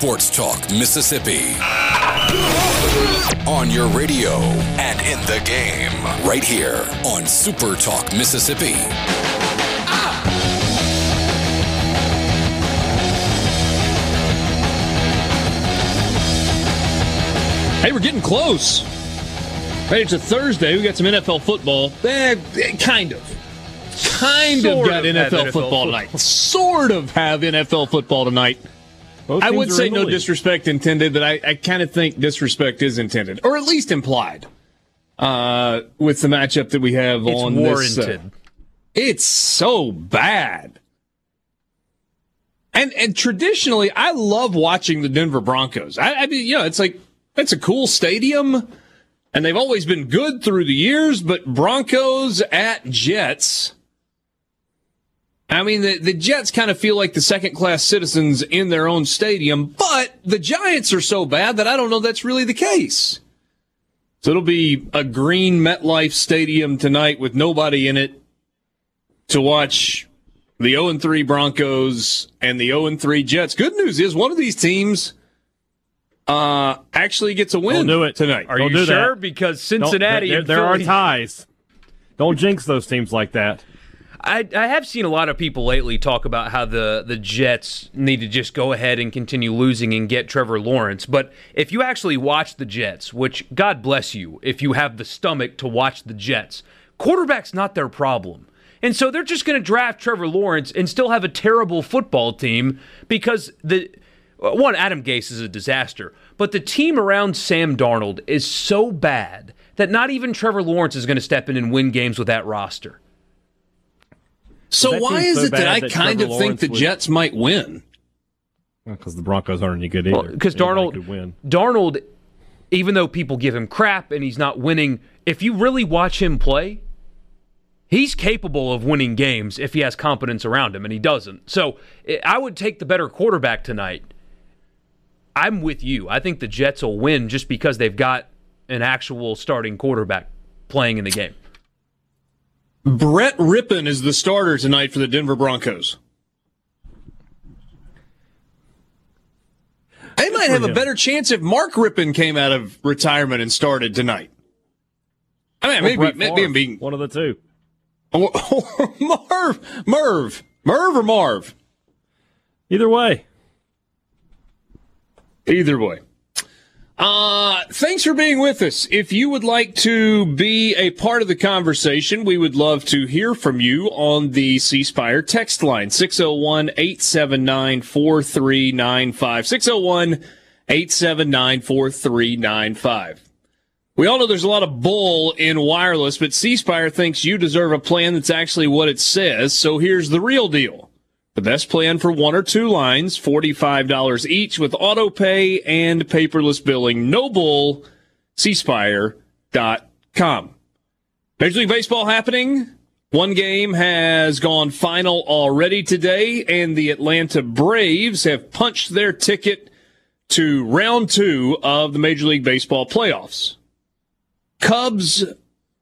Sports Talk Mississippi. On your radio and in the game, right here on Super Talk Mississippi. Hey, we're getting close. Hey, it's a Thursday. We got some NFL football. Eh, eh, kind of. Kind Sort of got of NFL, NFL football football. tonight. Sort of have NFL football tonight. Both I would say no league. disrespect intended, but I, I kind of think disrespect is intended, or at least implied, uh, with the matchup that we have It's on this. uh, warranted. it's so bad. And and traditionally, I love watching the Denver Broncos. I, I mean, you know, it's like it's a cool stadium, and they've always been good through the years. But Broncos at Jets. I mean, the, the Jets kind of feel like the second class citizens in their own stadium, but the Giants are so bad that I don't know that's really the case. So it'll be a green MetLife stadium tonight with nobody in it to watch the 0 3 Broncos and the 0 3 Jets. Good news is one of these teams uh, actually gets a win Don't it tonight. Are Don't you do sure? that. Because Don't- Cincinnati there, and there are ties. Don't jinx those teams like that. I, I have seen a lot of people lately talk about how the, the Jets need to just go ahead and continue losing and get Trevor Lawrence. But if you actually watch the Jets, which God bless you if you have the stomach to watch the Jets, quarterback's not their problem. And so they're just going to draft Trevor Lawrence and still have a terrible football team because the one Adam Gase is a disaster, but the team around Sam Darnold is so bad that not even Trevor Lawrence is going to step in and win games with that roster. So why is so it that I that kind Trevor of think Lawrence the would- Jets might win? Because the Broncos aren't any good either. Because Anybody Darnold. Darnold, even though people give him crap and he's not winning, if you really watch him play, he's capable of winning games if he has competence around him, and he doesn't. So I- I would take the better quarterback tonight. I'm with you. I think the Jets will win just because they've got an actual starting quarterback playing in the game. Brett Rypien is the starter tonight for the Denver Broncos. They might have a better chance if Mark Rypien came out of retirement and started tonight. I mean, maybe Brett maybe. I'm being one of the two. or, or Marv, Merv, Merv or Marv. Either way. Either way. Uh, thanks for being with us. If you would like to be a part of the conversation, we would love to hear from you on the C Spire text line 601 879 4395. 601 879 4395. We all know there's a lot of bull in wireless, but C Spire thinks you deserve a plan that's actually what it says. So here's the real deal. The best plan for one or two lines, $45 each with auto pay and paperless billing. No bull, cspire.com. Major League Baseball happening. One game has gone final already today, and the Atlanta Braves have punched their ticket to round two of the Major League Baseball playoffs. Cubs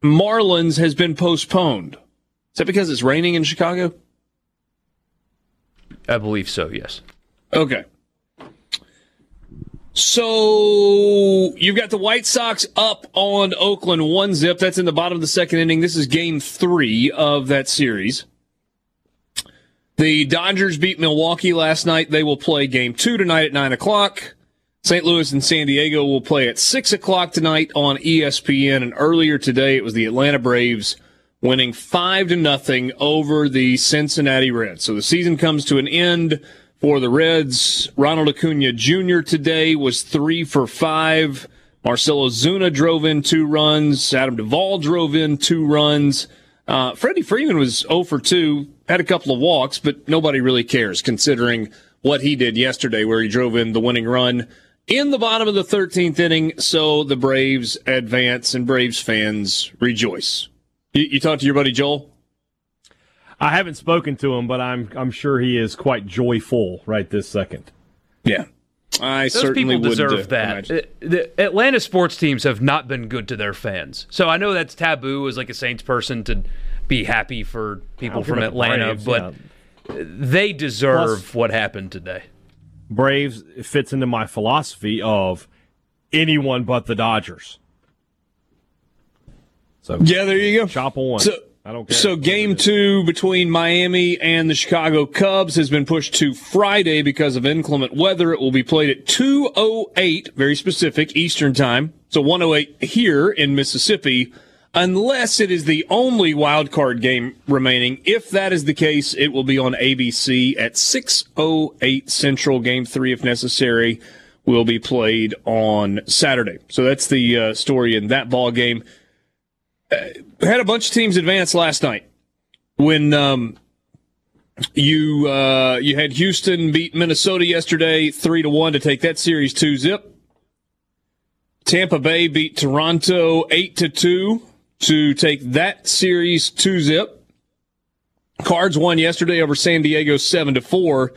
Marlins has been postponed. Is that because it's raining in Chicago? I believe so, yes. Okay. So you've got the White Sox up on Oakland one zip. That's in the bottom of the second inning. This is game three of that series. The Dodgers beat Milwaukee last night. They will play game two tonight at nine o'clock. St. Louis and San Diego will play at six o'clock tonight on ESPN. And earlier today, it was the Atlanta Braves winning five to nothing over the Cincinnati Reds. So the season comes to an end for the Reds. Ronald Acuna Jr. today was three for five. Marcell Ozuna drove in two runs. Adam Duvall drove in two runs. Uh, Freddie Freeman was 0 for 2, had a couple of walks, but nobody really cares considering what he did yesterday, where he drove in the winning run in the bottom of the 13th inning. So the Braves advance and Braves fans rejoice. You, you talked to your buddy Joel? I haven't spoken to him, but I'm I'm sure he is quite joyful right this second. Yeah. I Those certainly people deserve would, uh, that. imagine. Uh, The Atlanta sports teams have not been good to their fans. So I know that's taboo as like a Saints person to be happy for people from give the Atlanta, Braves, but yeah. they deserve Plus- what happened today. Braves fits into my philosophy of anyone but the Dodgers. So Yeah, there you go. chop one. So, I don't care. So game two between Miami and the Chicago Cubs has been pushed to Friday because of inclement weather. It will be played at 208, very specific, Eastern time. So 108 here in Mississippi, unless it is the only wild card game remaining. If that is the case, it will be on ABC at 608 Central. Game three, if necessary, will be played on Saturday. So that's the uh, story in that ball game had a bunch of teams advance last night when um, you uh, you had Houston beat Minnesota yesterday three to one to take that series two zip. Tampa Bay beat Toronto eight to two to take that series two zip. Cards won yesterday over San Diego seven to four,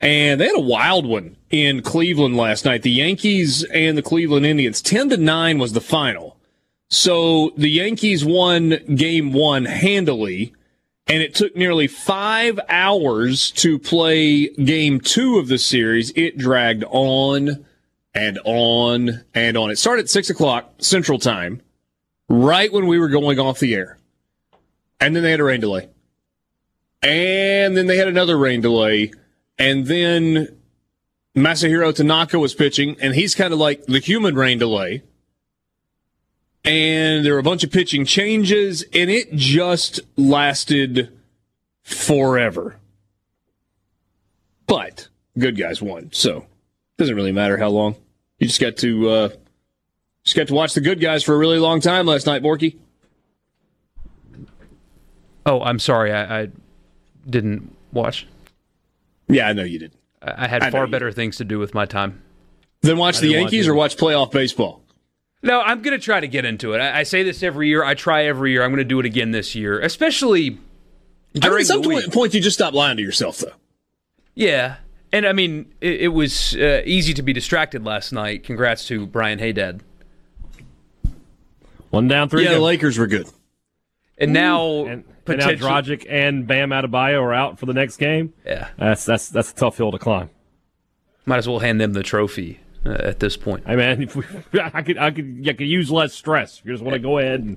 and they had a wild one in Cleveland last night. The Yankees and the Cleveland Indians ten to nine was the final. So the Yankees won game one handily, and it took nearly five hours to play game two of the series. It dragged on and on and on. It started at six o'clock Central Time, right when we were going off the air. And then they had a rain delay. And then they had another rain delay. And then Masahiro Tanaka was pitching, and he's kind of like the human rain delay and there were a bunch of pitching changes, and it just lasted forever. But good guys won, so it doesn't really matter how long. You just got to uh, just got to watch the good guys for a really long time last night, Borky. Oh, I'm sorry, I, I didn't watch. Yeah, I know you did. I, I had I far better things to do with my time. Then watch the didn't watch Yankees or watch playoff baseball. No, I'm going to try to get into it. I, I say this every year. I try every year. I'm going to do it again this year, especially I mean, during at some the point, week. point, you just stop lying to yourself, though. Yeah, and I mean, it, it was uh, easy to be distracted last night. Congrats to Brian Haydad. one down, three Yeah, the. Lakers were good. And now, and, and now potentially, Dragic and Bam Adebayo are out for the next game. yeah, That's that's that's a tough hill to climb. might as well hand them the trophy at this point. Man, if we, I could I could I could use less stress. You just want to go ahead and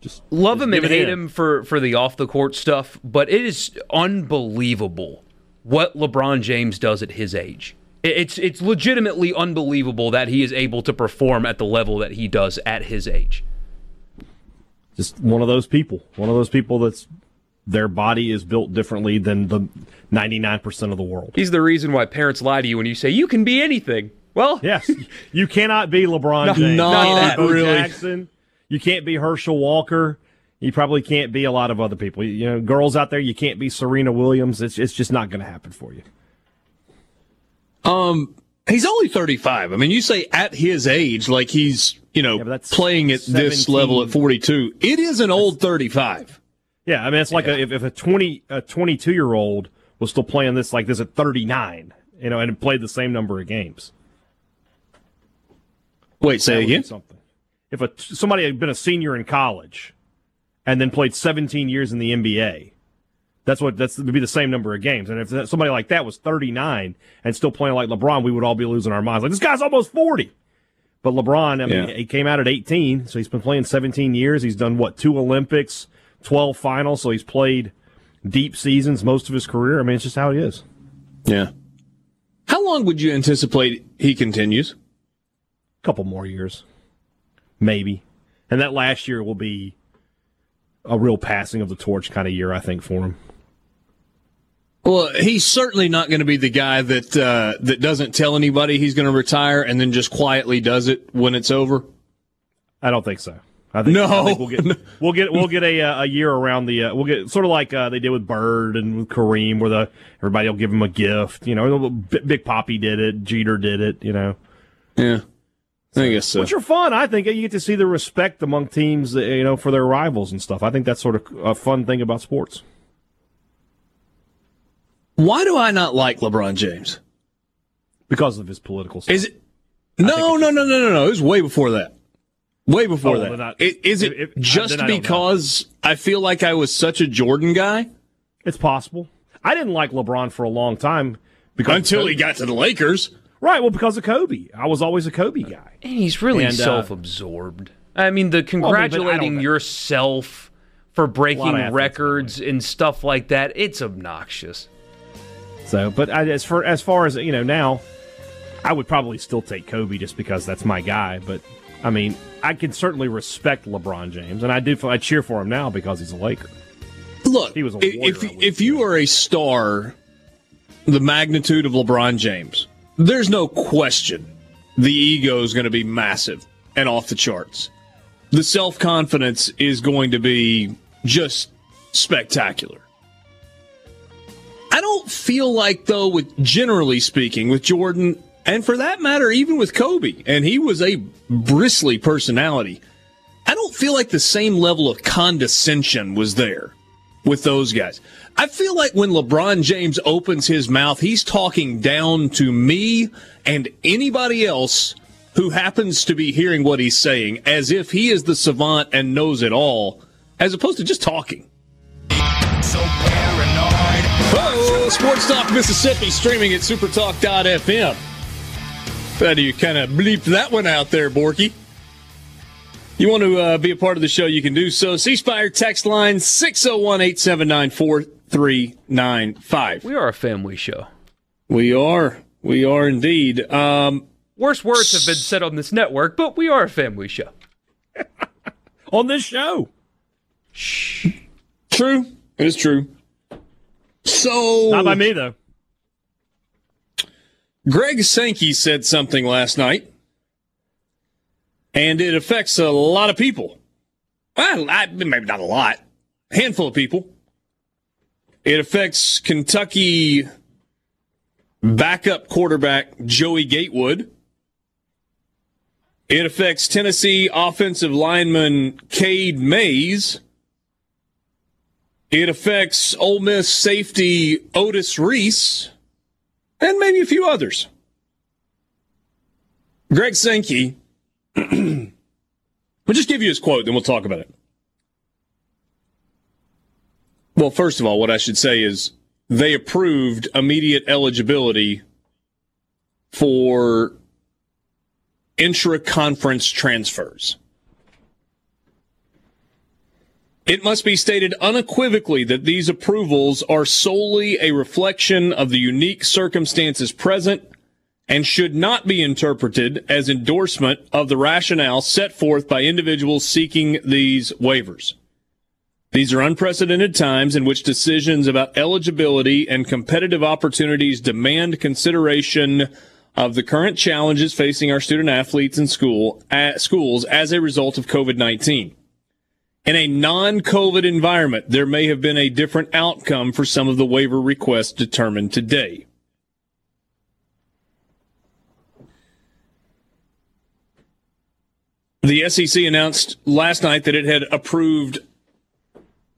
just Love just him and hate in. him for for the off the court stuff, but it is unbelievable what LeBron James does at his age. It's it's legitimately unbelievable that he is able to perform at the level that he does at his age. just one of those people. One of those people that's their body is built differently than the 99% of the world. He's the reason why parents lie to you when you say you can be anything. Well, Yes, you cannot be LeBron James. not you can't be Bo really. Jackson. You can't be Herschel Walker. You probably can't be a lot of other people. You know, girls out there, you can't be Serena Williams. It's it's just not going to happen for you. Um, he's only 35. I mean, you say at his age, like he's, you know, Yeah, playing at this level at 42. It is an old 35. Yeah, I mean, it's like a, if, if a 20 a 22 year old was still playing this like this at 39, you know, and played the same number of games. Wait, say That would be again? Something. If a somebody had been a senior in college and then played 17 years in the NBA, that's what that's would be the same number of games. And if somebody like that was 39 and still playing like LeBron, we would all be losing our minds. Like this guy's almost 40. But LeBron, I mean, Yeah. he came out at 18, so he's been playing 17 years. He's done what two Olympics, 12 finals, so he's played deep seasons most of his career. I mean, it's just how it is. Yeah. How long would you anticipate he continues? Couple more years, maybe. And that last year will be a real passing of the torch kind of year, I think, for him. Well, he's certainly not going to be the guy that uh, that doesn't tell anybody he's going to retire and then just quietly does it when it's over. I don't think so. I think, No. I think we'll get we'll get we'll get a uh, a year around the uh, we'll get sort of like uh, they did with Bird and with Kareem, where the everybody will give him a gift. You know, Big Papi did it, Jeter did it. You know, Yeah. I guess so. which are fun. I think you get to see the respect among teams, that, you know, for their rivals and stuff. I think that's sort of a fun thing about sports. Why do I not like LeBron James? because of his political stuff. Is it? No, no, no, no, no, no. It was way before that. Way before Oh, that. I- I- Is it if- just I because I feel like I was such a Jordan guy It's possible. I didn't like LeBron for a long time because until he got to the Lakers? Right. Well, because of Kobe, I was always a Kobe guy. And he's really And, uh, self-absorbed. I mean, the congratulating know. yourself for breaking records and stuff like that, it's obnoxious. So, but I, as for as far as you know now, I would probably still take Kobe just because that's my guy. But I mean, I can certainly respect LeBron James, and I do. I cheer for him now because he's a Laker. Look, He was a i- warrior, if if you are a star, the magnitude of LeBron James, there's no question the ego is going to be massive and off the charts. The self confidence is going to be just spectacular. I don't feel like though, with generally speaking, with Jordan, and for that matter, even with Kobe, and he was a bristly personality. I don't feel like the same level of condescension was there with those guys. I feel like when LeBron James opens his mouth, he's talking down to me and anybody else who happens to be hearing what he's saying as if he is the savant and knows it all, as opposed to just talking. Oh, Sports Talk Mississippi streaming at supertalk.fm. Glad you kind of bleeped that one out there, Borky. You want to uh, be a part of the show, you can do so. C Spire text line 601 879 4395. We are a family show. We are. We are indeed. Um, Worse words have been said on this network, but we are a family show. On this show, Shh. true. It is true. So, not by me though. Greg Sankey said something last night, and it affects a lot of people. Well, I, maybe not a lot, a handful of people. It affects Kentucky backup quarterback Joey Gatewood. It affects Tennessee offensive lineman Cade Mays. It affects Ole Miss safety Otis Reese and maybe a few others. Greg Sankey, we'll just give you his quote, then we'll talk about it. Well, first of all, what I should say is they approved immediate eligibility for intra conference transfers. It must be stated unequivocally that these approvals are solely a reflection of the unique circumstances present and should not be interpreted as endorsement of the rationale set forth by individuals seeking these waivers. These are unprecedented times in which decisions about eligibility and competitive opportunities demand consideration of the current challenges facing our student athletes in school at schools as a result of COVID-19. In a non-COVID environment, there may have been a different outcome for some of the waiver requests determined today. The SEC announced last night that it had approved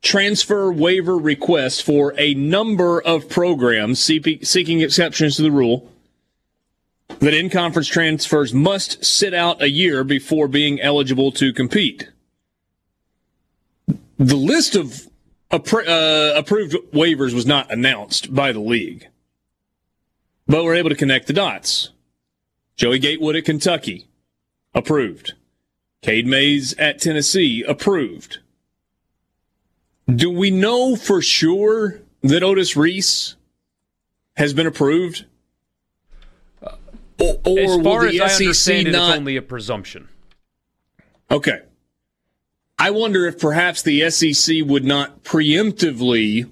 transfer waiver requests for a number of programs seeking exceptions to the rule that in conference transfers must sit out a year before being eligible to compete. The list of appro- uh, approved waivers was not announced by the league, but we're able to connect the dots. Joey Gatewood at Kentucky, approved. Cade Mays at Tennessee, approved. Do we know for sure that Otis Reese has been approved? Or, or As will far the as I SEC understand it, not? it's only a presumption. Okay. I wonder if perhaps the SEC would not preemptively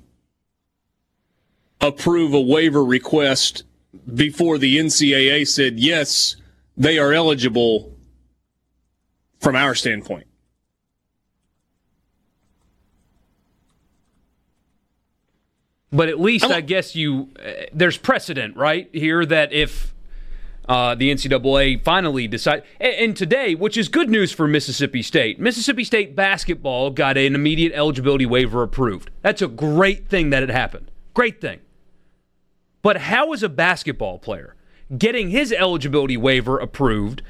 approve a waiver request before the NCAA said, yes, they are eligible from our standpoint. But at least I guess you uh, there's precedent right here that if uh, the NCAA finally decide and, and today, which is good news for Mississippi State. Mississippi State basketball got an immediate eligibility waiver approved. That's a great thing that it happened. Great thing. But how is a basketball player getting his eligibility waiver approved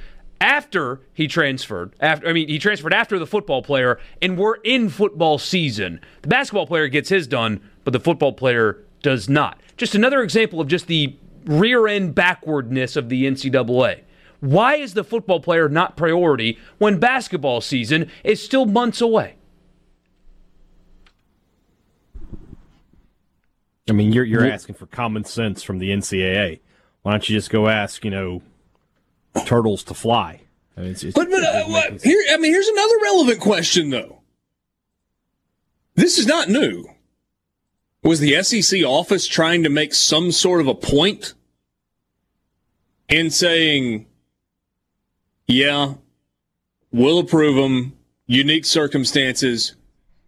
after he transferred? After I mean, he transferred after the football player, and we're in football season. The basketball player gets his done, but the football player does not. Just another example of just the rear end backwardness of the NCAA. Why is the football player not priority when basketball season is still months away? I mean, you're you're asking for common sense from the NCAA. Why don't you just go ask, you know, turtles to fly? I mean, it's, it's, But, but uh, what, here, I mean, here's another relevant question, though. This is not new. Was the SEC office trying to make some sort of a point in saying, yeah, we'll approve them, unique circumstances,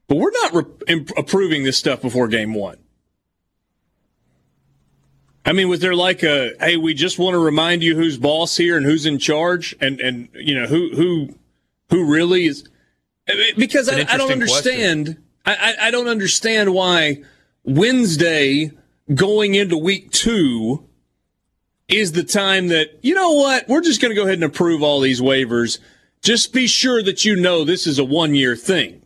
but we're not re- imp- approving this stuff before game one? I mean, was there like a, hey, we just want to remind you who's boss here and who's in charge and, and, you know, who, who, who really is, because I, I, don't understand. I, I, I don't understand why Wednesday going into week two is the time that, you know what, we're just going to go ahead and approve all these waivers. Just be sure that you know this is a one year thing.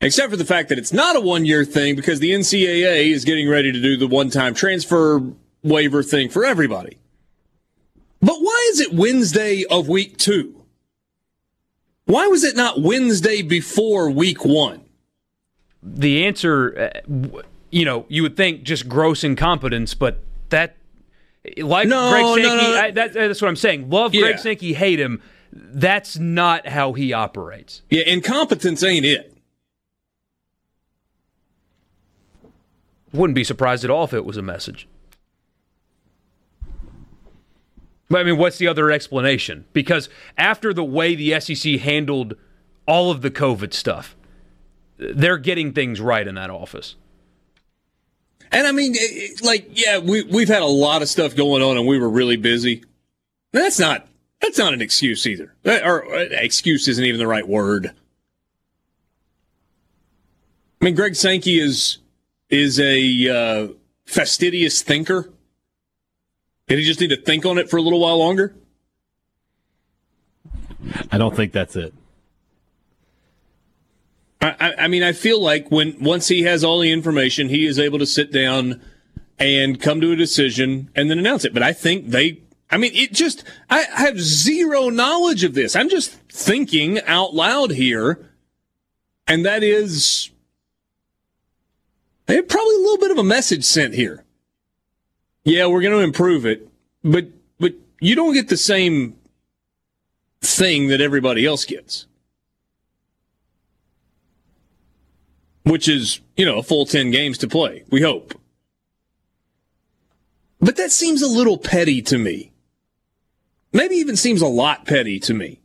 Except for the fact that it's not a one year thing because the NCAA is getting ready to do the one time transfer waiver thing for everybody. But why is it Wednesday of week two? Why was it not Wednesday before week one? The answer, uh, you know, you would think just gross incompetence, but that, like No, Greg Sankey, no, no. I, that, that's what I'm saying. Love Greg Yeah. Sankey, hate him. That's not how he operates. Yeah, incompetence ain't it. Wouldn't be surprised at all if it was a message. But I mean, what's the other explanation? Because after the way the SEC handled all of the COVID stuff, they're getting things right in that office. And I mean, like, yeah, we we've had a lot of stuff going on, and we were really busy. That's not that's not an excuse either. That- or uh, excuse isn't even the right word. I mean, Greg Sankey is is a uh, fastidious thinker. Did he just need to think on it for a little while longer? I don't think that's it. I, I, I mean, I feel like when once he has all the information, he is able to sit down and come to a decision and then announce it. But I think they, I mean, it just, I have zero knowledge of this. I'm just thinking out loud here, and that is, they have probably a little bit of a message sent here. Yeah, we're going to improve it, but but you don't get the same thing that everybody else gets. which is, you know, a full 10 games to play. We hope. But that seems a little petty to me. Maybe even seems a lot petty to me.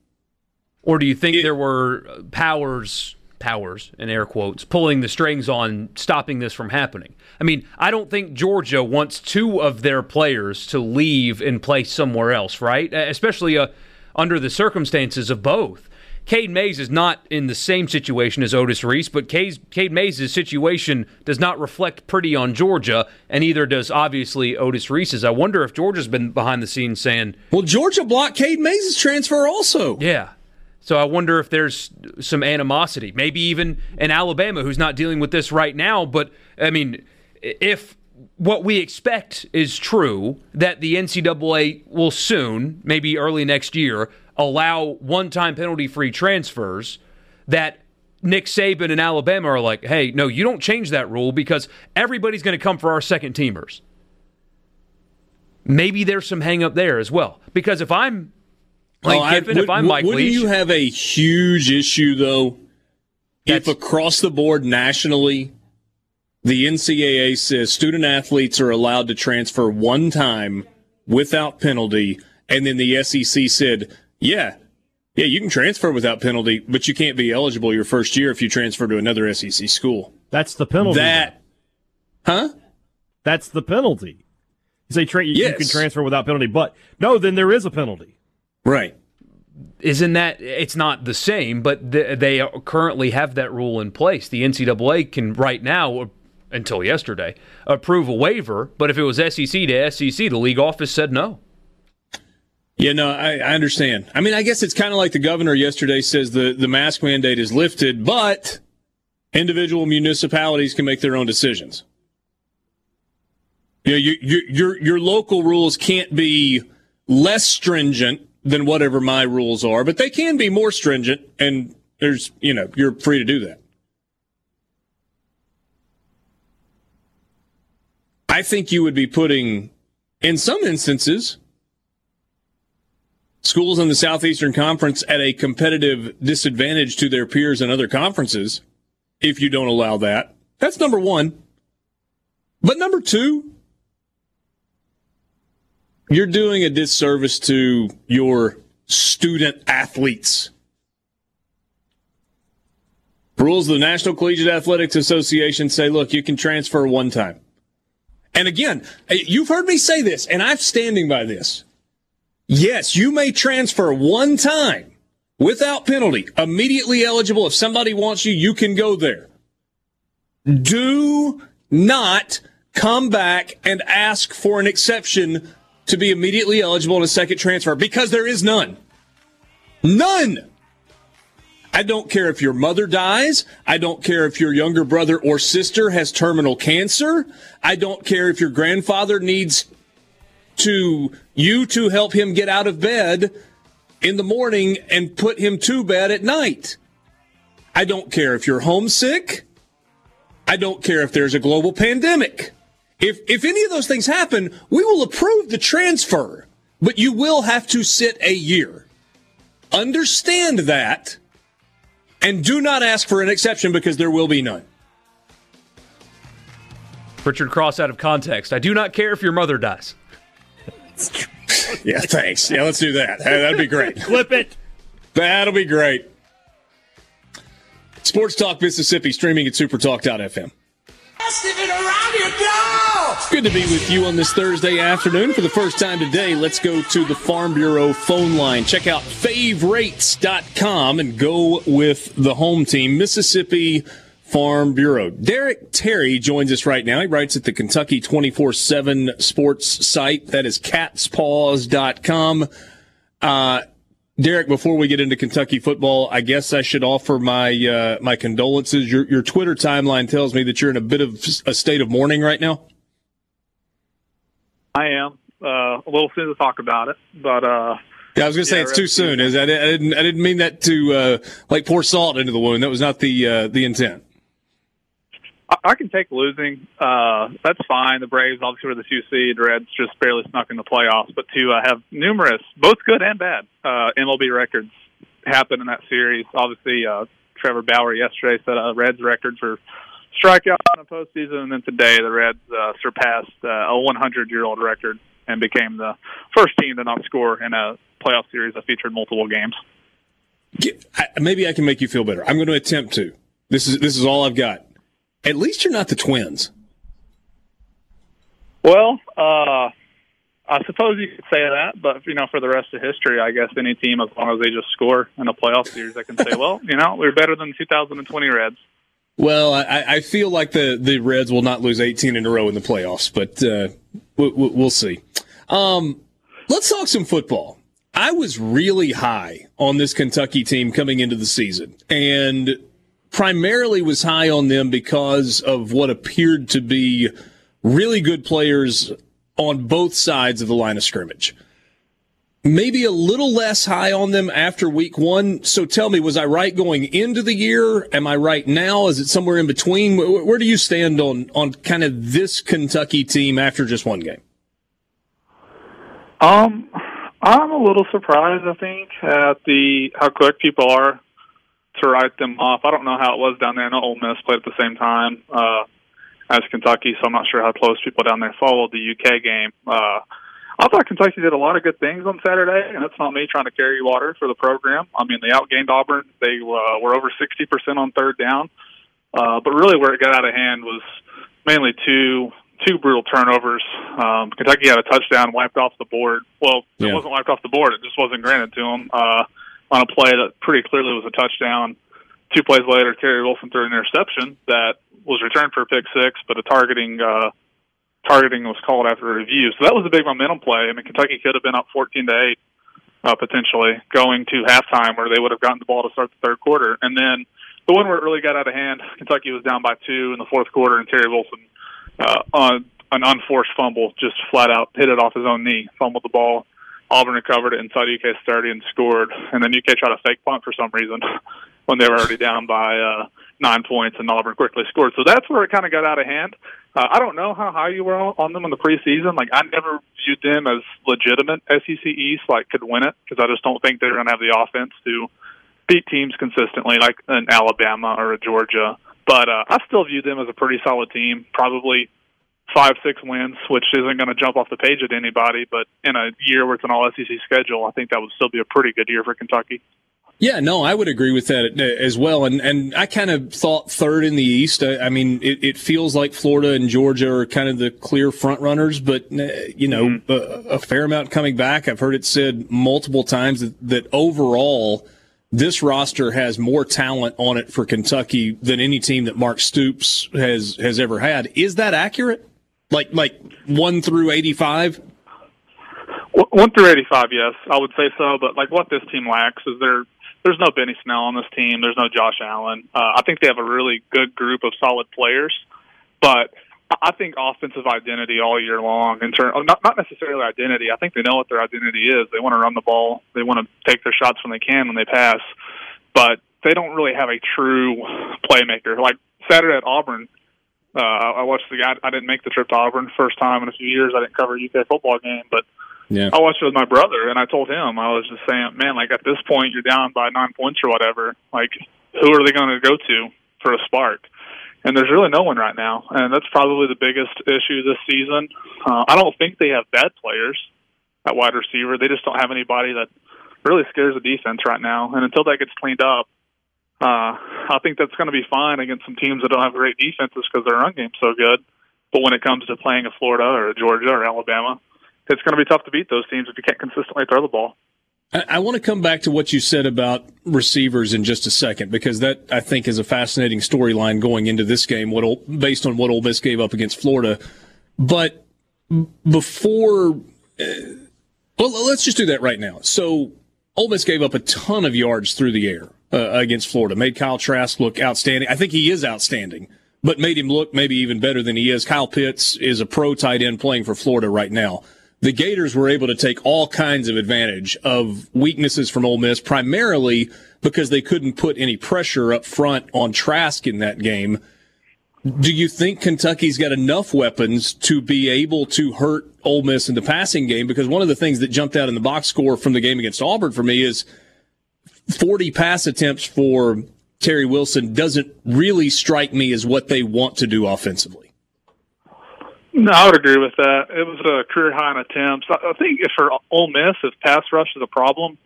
Or do you think It- there were powers, powers in air quotes, pulling the strings on stopping this from happening? I mean, I don't think Georgia wants two of their players to leave and play somewhere else, right? Especially uh, under the circumstances of both. Cade Mays is not in the same situation as Otis Reese, but Cade, Cade Mays' situation does not reflect pretty on Georgia, and either does obviously Otis Reese's. I wonder if Georgia's been behind the scenes saying, Well, Georgia blocked Cade Mays' transfer also. yeah. So I wonder if there's some animosity, maybe even in Alabama, who's not dealing with this right now. But I mean, if what we expect is true, that the NCAA will soon, maybe early next year, allow one-time penalty-free transfers, that Nick Saban and Alabama are like, hey, no, you don't change that rule because everybody's going to come for our second teamers. Maybe there's some hang up there as well. Because if I'm like Oh, I- Kiffin, if would- I'm Mike wouldn't Leach, you have a huge issue though if across the board nationally the NCAA says student athletes are allowed to transfer one time without penalty, and then the SEC said, "Yeah, yeah, you can transfer without penalty, but you can't be eligible your first year if you transfer to another SEC school." That's the penalty. That Huh? That's the penalty. You say tra- yes. you can transfer without penalty, but no, then there is a penalty. Right. Isn't that it's not the same, but th- they currently have that rule in place. The NCAA can right now, until yesterday, approve a waiver, but if it was SEC to SEC, the league office said no. Yeah, no, I, I understand. I mean, I guess it's kind of like the governor yesterday says the, the mask mandate is lifted, but individual municipalities can make their own decisions. You know, you, you, your your local rules can't be less stringent than whatever my rules are, but they can be more stringent, and there's you know you're free to do that. I think you would be putting, in some instances, schools in the Southeastern Conference at a competitive disadvantage to their peers in other conferences if you don't allow that. That's number one. But number two, you're doing a disservice to your student athletes. Rules of the National Collegiate Athletics Association say, look, you can transfer one time. And again, you've heard me say this, and I'm standing by this. Yes, you may transfer one time without penalty, immediately eligible. If somebody wants you, you can go there. Do not come back and ask for an exception to be immediately eligible in a second transfer because there is none. None. I don't care if your mother dies. I don't care if your younger brother or sister has terminal cancer. I don't care if your grandfather needs to you to help him get out of bed in the morning and put him to bed at night. I don't care if you're homesick. I don't care if there's a global pandemic. If if any of those things happen, we will approve the transfer, but you will have to sit a year. Understand that and do not ask for an exception because there will be none. Richard Cross out of context. I do not care if your mother dies. yeah, thanks. Yeah, let's do that. That'd be great. Clip it. That'll be great. Sports Talk Mississippi streaming at supertalk.fm. Good to be with you on this Thursday afternoon. For the first time today, let's go to the Farm Bureau phone line. Check out favrates.com and go with the home team, Mississippi Farm Bureau. Derek Terry joins us right now. He writes at the Kentucky 24 7 sports site. That is catspause.com. Uh, Derek, before we get into Kentucky football, I guess I should offer my uh, my condolences. Your your Twitter timeline tells me that you're in a bit of a state of mourning right now. I am uh, a little soon to talk about it, but uh, yeah, I was going to say yeah, it's too soon. Is I, I, didn't I didn't mean that to uh, like pour salt into the wound. That was not the uh, the intent. I, I can take losing. Uh, that's fine. The Braves obviously were the two seed. Reds just barely snuck in the playoffs, but to uh, have numerous, both good and bad, uh, MLB records happen in that series. Obviously, uh, Trevor Bauer yesterday set a Reds record for strikeout in the postseason, and then today the Reds uh, surpassed uh, a 100-year-old record and became the first team to not score in a playoff series that featured multiple games. Maybe I can make you feel better. I'm going to attempt to. This is this is all I've got. At least you're not the Twins. Well, uh, I suppose you could say that, but you know, for the rest of history, I guess any team, as long as they just score in a playoff series, I can say, well, you know, we're better than the 2020 Reds. Well, I, I feel like the, the Reds will not lose 18 in a row in the playoffs, but uh, we, we'll see. Um, let's talk some football. I was really high on this Kentucky team coming into the season, and primarily was high on them because of what appeared to be really good players on both sides of the line of scrimmage maybe a little less high on them after week one. So tell me, was I right going into the year? Am I right now? Is it somewhere in between? Where, do you stand on, on kind of this Kentucky team after just one game? Um, I'm a little surprised, I think, at the, how quick people are to write them off. I don't know how it was down there. I know Ole Miss played at the same time, uh, as Kentucky, so I'm not sure how close people down there followed the UK game. Uh, I thought Kentucky did a lot of good things on Saturday, and that's not me trying to carry water for the program. I mean, they outgained Auburn. They uh, were over 60% on third down. Uh, but really, where it got out of hand was mainly two two brutal turnovers. Um, Kentucky had a touchdown wiped off the board. Well, it wasn't wiped off the board; it just wasn't granted to them uh, on a play that pretty clearly was a touchdown. Two plays later, Terry Wilson threw an interception that was returned for a pick six, but a targeting uh, targeting was called after a review. So that was a big momentum play. I mean, Kentucky could have been up fourteen to eight uh, potentially going to halftime, where they would have gotten the ball to start the third quarter, and then the one where it really got out of hand, Kentucky was down by two in the fourth quarter, and Terry Wilson uh, on an unforced fumble, just flat out hit it off his own knee, fumbled the ball. Auburn recovered it inside UK's 30 and scored, and then UK tried a fake punt for some reason when they were already down by uh, nine points, and Auburn quickly scored. So that's where it kind of got out of hand. Uh, I don't know how high you were on them in the preseason. Like I never viewed them as legitimate SEC East, like could win it, because I just don't think they're going to have the offense to beat teams consistently, like an Alabama or a Georgia. But uh, I still view them as a pretty solid team. Probably five, six wins, which isn't going to jump off the page at anybody. But in a year where it's an All SEC schedule, I think that would still be a pretty good year for Kentucky. Yeah, no, I would agree with that uh, as well. And and I kind of thought third in the East. I, I mean, it, it feels like Florida and Georgia are kind of the clear front runners, but uh, you know, a, a fair amount coming back. I've heard it said multiple times that, that overall this roster has more talent on it for Kentucky than any team that Mark Stoops has has ever had. Is that accurate? Like like one through eighty five? One through eighty-five, yes, I would say so. But like what this team lacks is there. There's no Benny Snell on this team. There's no Josh Allen. Uh, I think they have a really good group of solid players, but I think offensive identity all year long. In turn, not not necessarily identity. I think they know what their identity is. They want to run the ball. They want to take their shots when they can when they pass, but they don't really have a true playmaker. Like Saturday at Auburn, uh, I watched the guy. I didn't make the trip to Auburn first time in a few years. I didn't cover UK football game, but Yeah. I watched it with my brother, and I told him I was just saying, man, like at this point you're down by nine points or whatever. Like, who are they going to go to for a spark? And there's really no one right now, and that's probably the biggest issue this season. Uh, I don't think they have bad players at wide receiver. They just don't have anybody that really scares the defense right now. And until that gets cleaned up, uh, I think that's going to be fine against some teams that don't have great defenses because their run game's so good. But when it comes to playing a Florida or a Georgia or Alabama, it's going to be tough to beat those teams if you can't consistently throw the ball. I, want to come back to what you said about receivers in just a second because that I think is a fascinating storyline going into this game. What based on what Ole Miss gave up against Florida, but before, uh, well, let's just do that right now. So Ole Miss gave up a ton of yards through the air uh, against Florida, made Kyle Trask look outstanding. I think he is outstanding, but made him look maybe even better than he is. Kyle Pitts is a pro tight end playing for Florida right now the Gators were able to take all kinds of advantage of weaknesses from Ole Miss, primarily because they couldn't put any pressure up front on Trask in that game. Do you think Kentucky's got enough weapons to be able to hurt Ole Miss in the passing game? Because one of the things that jumped out in the box score from the game against Auburn for me is 40 pass attempts for Terry Wilson doesn't really strike me as what they want to do offensively. No, I would agree with that. It was a career high in attempts. I think if for Ole Miss, if pass rush is a problem,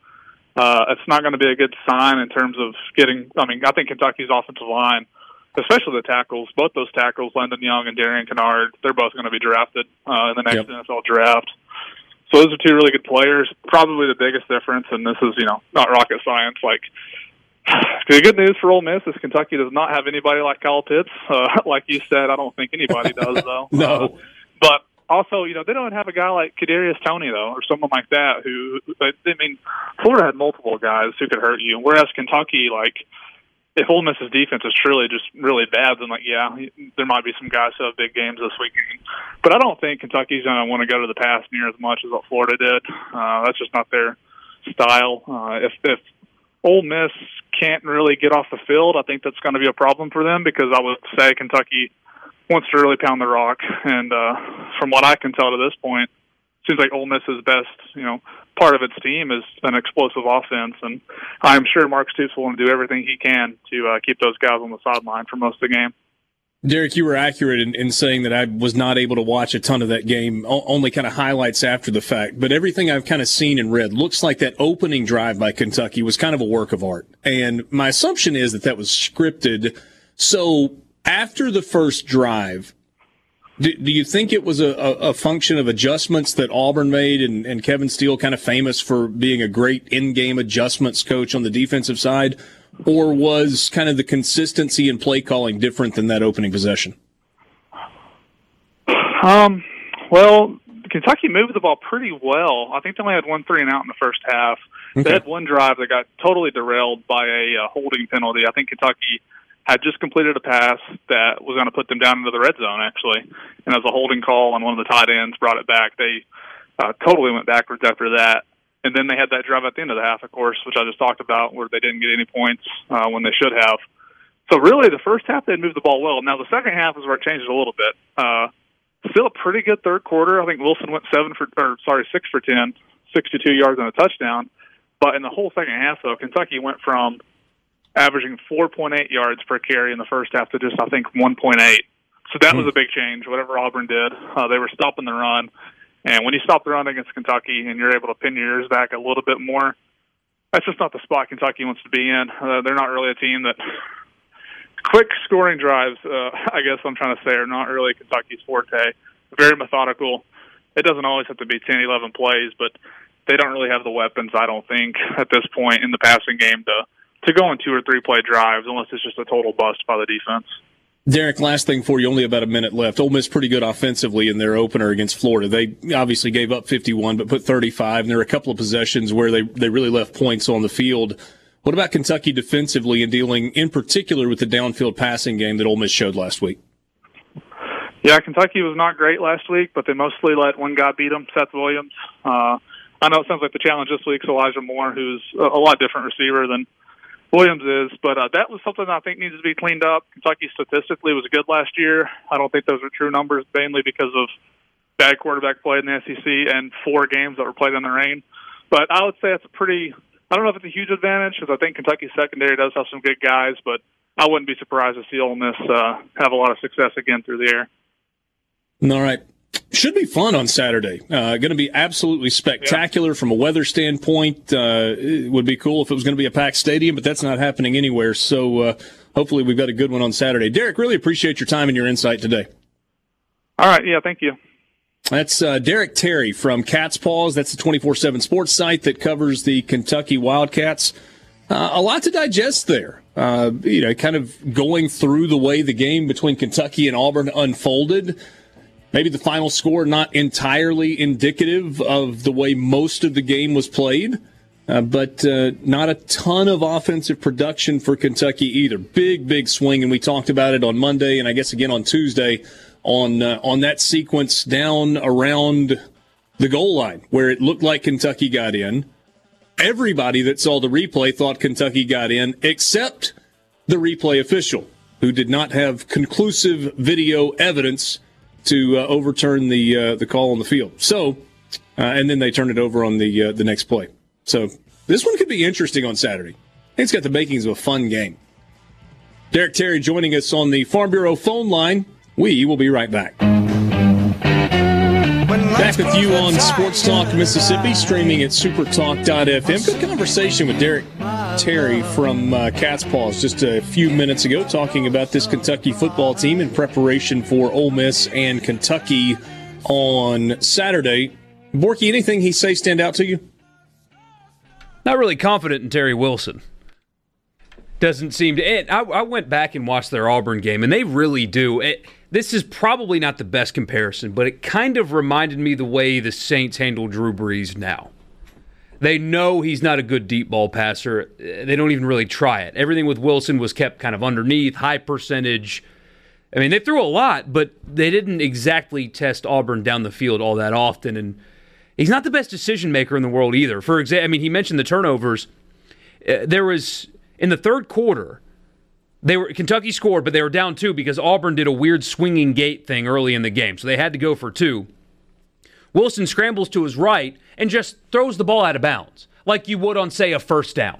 uh, it's not going to be a good sign in terms of getting. I mean, I think Kentucky's offensive line, especially the tackles, both those tackles, Landon Young and Darian Kinnard, they're both going to be drafted uh, in the next Yep. NFL draft. So those are two really good players. Probably the biggest difference, and this is you know not rocket science. Like the good news for Ole Miss is Kentucky does not have anybody like Kyle Pitts. Uh, like you said, I don't think anybody does though. No. Uh, but also, you know, they don't have a guy like Kadarius Toney though, or someone like that. Who, I mean, Florida had multiple guys who could hurt you, whereas Kentucky, like, if Ole Miss's defense is truly just really bad, then like, yeah, there might be some guys who have big games this weekend. But I don't think Kentucky's going to want to go to the pass near as much as what Florida did. Uh, that's just not their style. Uh, if if Ole Miss can't really get off the field, I think that's going to be a problem for them because I would say Kentucky wants to really pound the rock. And uh, from what I can tell to this point, seems like Ole Miss's best, you know, part of its team is an explosive offense, and I'm sure Mark Stoops will want to do everything he can to uh, keep those guys on the sideline for most of the game. Derek, you were accurate in, in saying that I was not able to watch a ton of that game, o- only kind of highlights after the fact. But everything I've kind of seen and read looks like that opening drive by Kentucky was kind of a work of art. And my assumption is that that was scripted. So after the first drive, Do, do you think it was a, a, function of adjustments that Auburn made and, and Kevin Steele kind of famous for being a great in-game adjustments coach on the defensive side? Or was kind of the consistency in play calling different than that opening possession? Um, well, Kentucky moved the ball pretty well. I think they only had one three and out in the first half. Okay. They had one drive that got totally derailed by a uh, holding penalty. I think Kentucky had just completed a pass that was going to put them down into the red zone, actually. And as a holding call on one of the tight ends brought it back, they uh, totally went backwards after that. And then they had that drive at the end of the half, of course, which I just talked about, where they didn't get any points uh, when they should have. So really, the first half they moved the ball well. Now the second half is where it changes a little bit. Uh, still a pretty good third quarter. I think Wilson went seven for, or sorry, six for ten, 62 yards and a touchdown. But in the whole second half, though, Kentucky went from averaging 4.8 yards per carry in the first half to just I think 1.8. So that was a big change. Whatever Auburn did, uh, they were stopping the run. And when you stop the run against Kentucky and you're able to pin your ears back a little bit more, that's just not the spot Kentucky wants to be in. Uh, they're not really a team that quick scoring drives. Uh, I guess I'm trying to say are not really Kentucky's forte. Very methodical. It doesn't always have to be 10, 11 plays, but they don't really have the weapons. I don't think at this point in the passing game to to go on two or three play drives unless it's just a total bust by the defense. Derek, last thing for you, only about a minute left. Ole Miss pretty good offensively in their opener against Florida. They obviously gave up 51, but put 35, and there were a couple of possessions where they, they really left points on the field. What about Kentucky defensively and dealing in particular with the downfield passing game that Ole Miss showed last week? Yeah, Kentucky was not great last week, but they mostly let one guy beat them, Seth Williams. Uh, I know it sounds like the challenge this week is Elijah Moore, who's a lot different receiver than – Williams is, but uh, that was something I think needs to be cleaned up. Kentucky statistically was good last year. I don't think those are true numbers, mainly because of bad quarterback play in the SEC and four games that were played in the rain. But I would say it's a pretty. I don't know if it's a huge advantage because I think Kentucky's secondary does have some good guys, but I wouldn't be surprised to see Ole Miss uh, have a lot of success again through the air. All right. Should be fun on Saturday. Uh, going to be absolutely spectacular yeah. from a weather standpoint. Uh, it would be cool if it was going to be a packed stadium, but that's not happening anywhere. So uh, hopefully we've got a good one on Saturday. Derek, really appreciate your time and your insight today. All right. Yeah. Thank you. That's uh, Derek Terry from Cats' Pause. That's the 24 7 sports site that covers the Kentucky Wildcats. Uh, a lot to digest there. Uh, you know, kind of going through the way the game between Kentucky and Auburn unfolded. Maybe the final score not entirely indicative of the way most of the game was played, uh, but uh, not a ton of offensive production for Kentucky either. Big, big swing, and we talked about it on Monday, and I guess again on Tuesday on uh, on that sequence down around the goal line where it looked like Kentucky got in. Everybody that saw the replay thought Kentucky got in, except the replay official, who did not have conclusive video evidence to uh, overturn the uh, the call on the field. So, uh, and then they turned it over on the uh, the next play. So this one could be interesting on Saturday. It's got the makings of a fun game. Derek Terry joining us on the Farm Bureau phone line. We will be right back. Back with you on Sports Talk Mississippi, streaming at supertalk.fm. Good conversation with Derek Terry from uh, Cats' Pause just a few minutes ago, talking about this Kentucky football team in preparation for Ole Miss and Kentucky on Saturday. Borky, anything he say stand out to you? Not really confident in Terry Wilson. Doesn't seem to. It, I, I went back and watched their Auburn game, and they really do. It, this is probably not the best comparison, but it kind of reminded me the way the Saints handle Drew Brees now. They know he's not a good deep ball passer. They don't even really try it. Everything with Wilson was kept kind of underneath, high percentage. I mean, they threw a lot, but they didn't exactly test Auburn down the field all that often. And he's not the best decision maker in the world either. For example, I mean, he mentioned the turnovers. Uh, there was in the third quarter, they were Kentucky scored, but they were down two because Auburn did a weird swinging gate thing early in the game, so they had to go for two. Wilson scrambles to his right and just throws the ball out of bounds, like you would on, say, a first down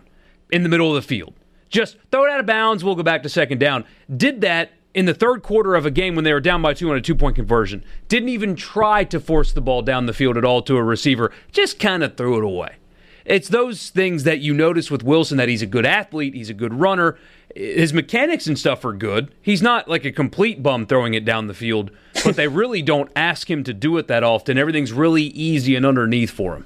in the middle of the field. Just throw it out of bounds, we'll go back to second down. Did that in the third quarter of a game when they were down by two on a two point conversion. Didn't even try to force the ball down the field at all to a receiver, just kind of threw it away. it's those things that you notice with Wilson that he's a good athlete, he's a good runner. His mechanics and stuff are good. He's not like a complete bum throwing it down the field, but they really don't ask him to do it that often. Everything's really easy and underneath for him.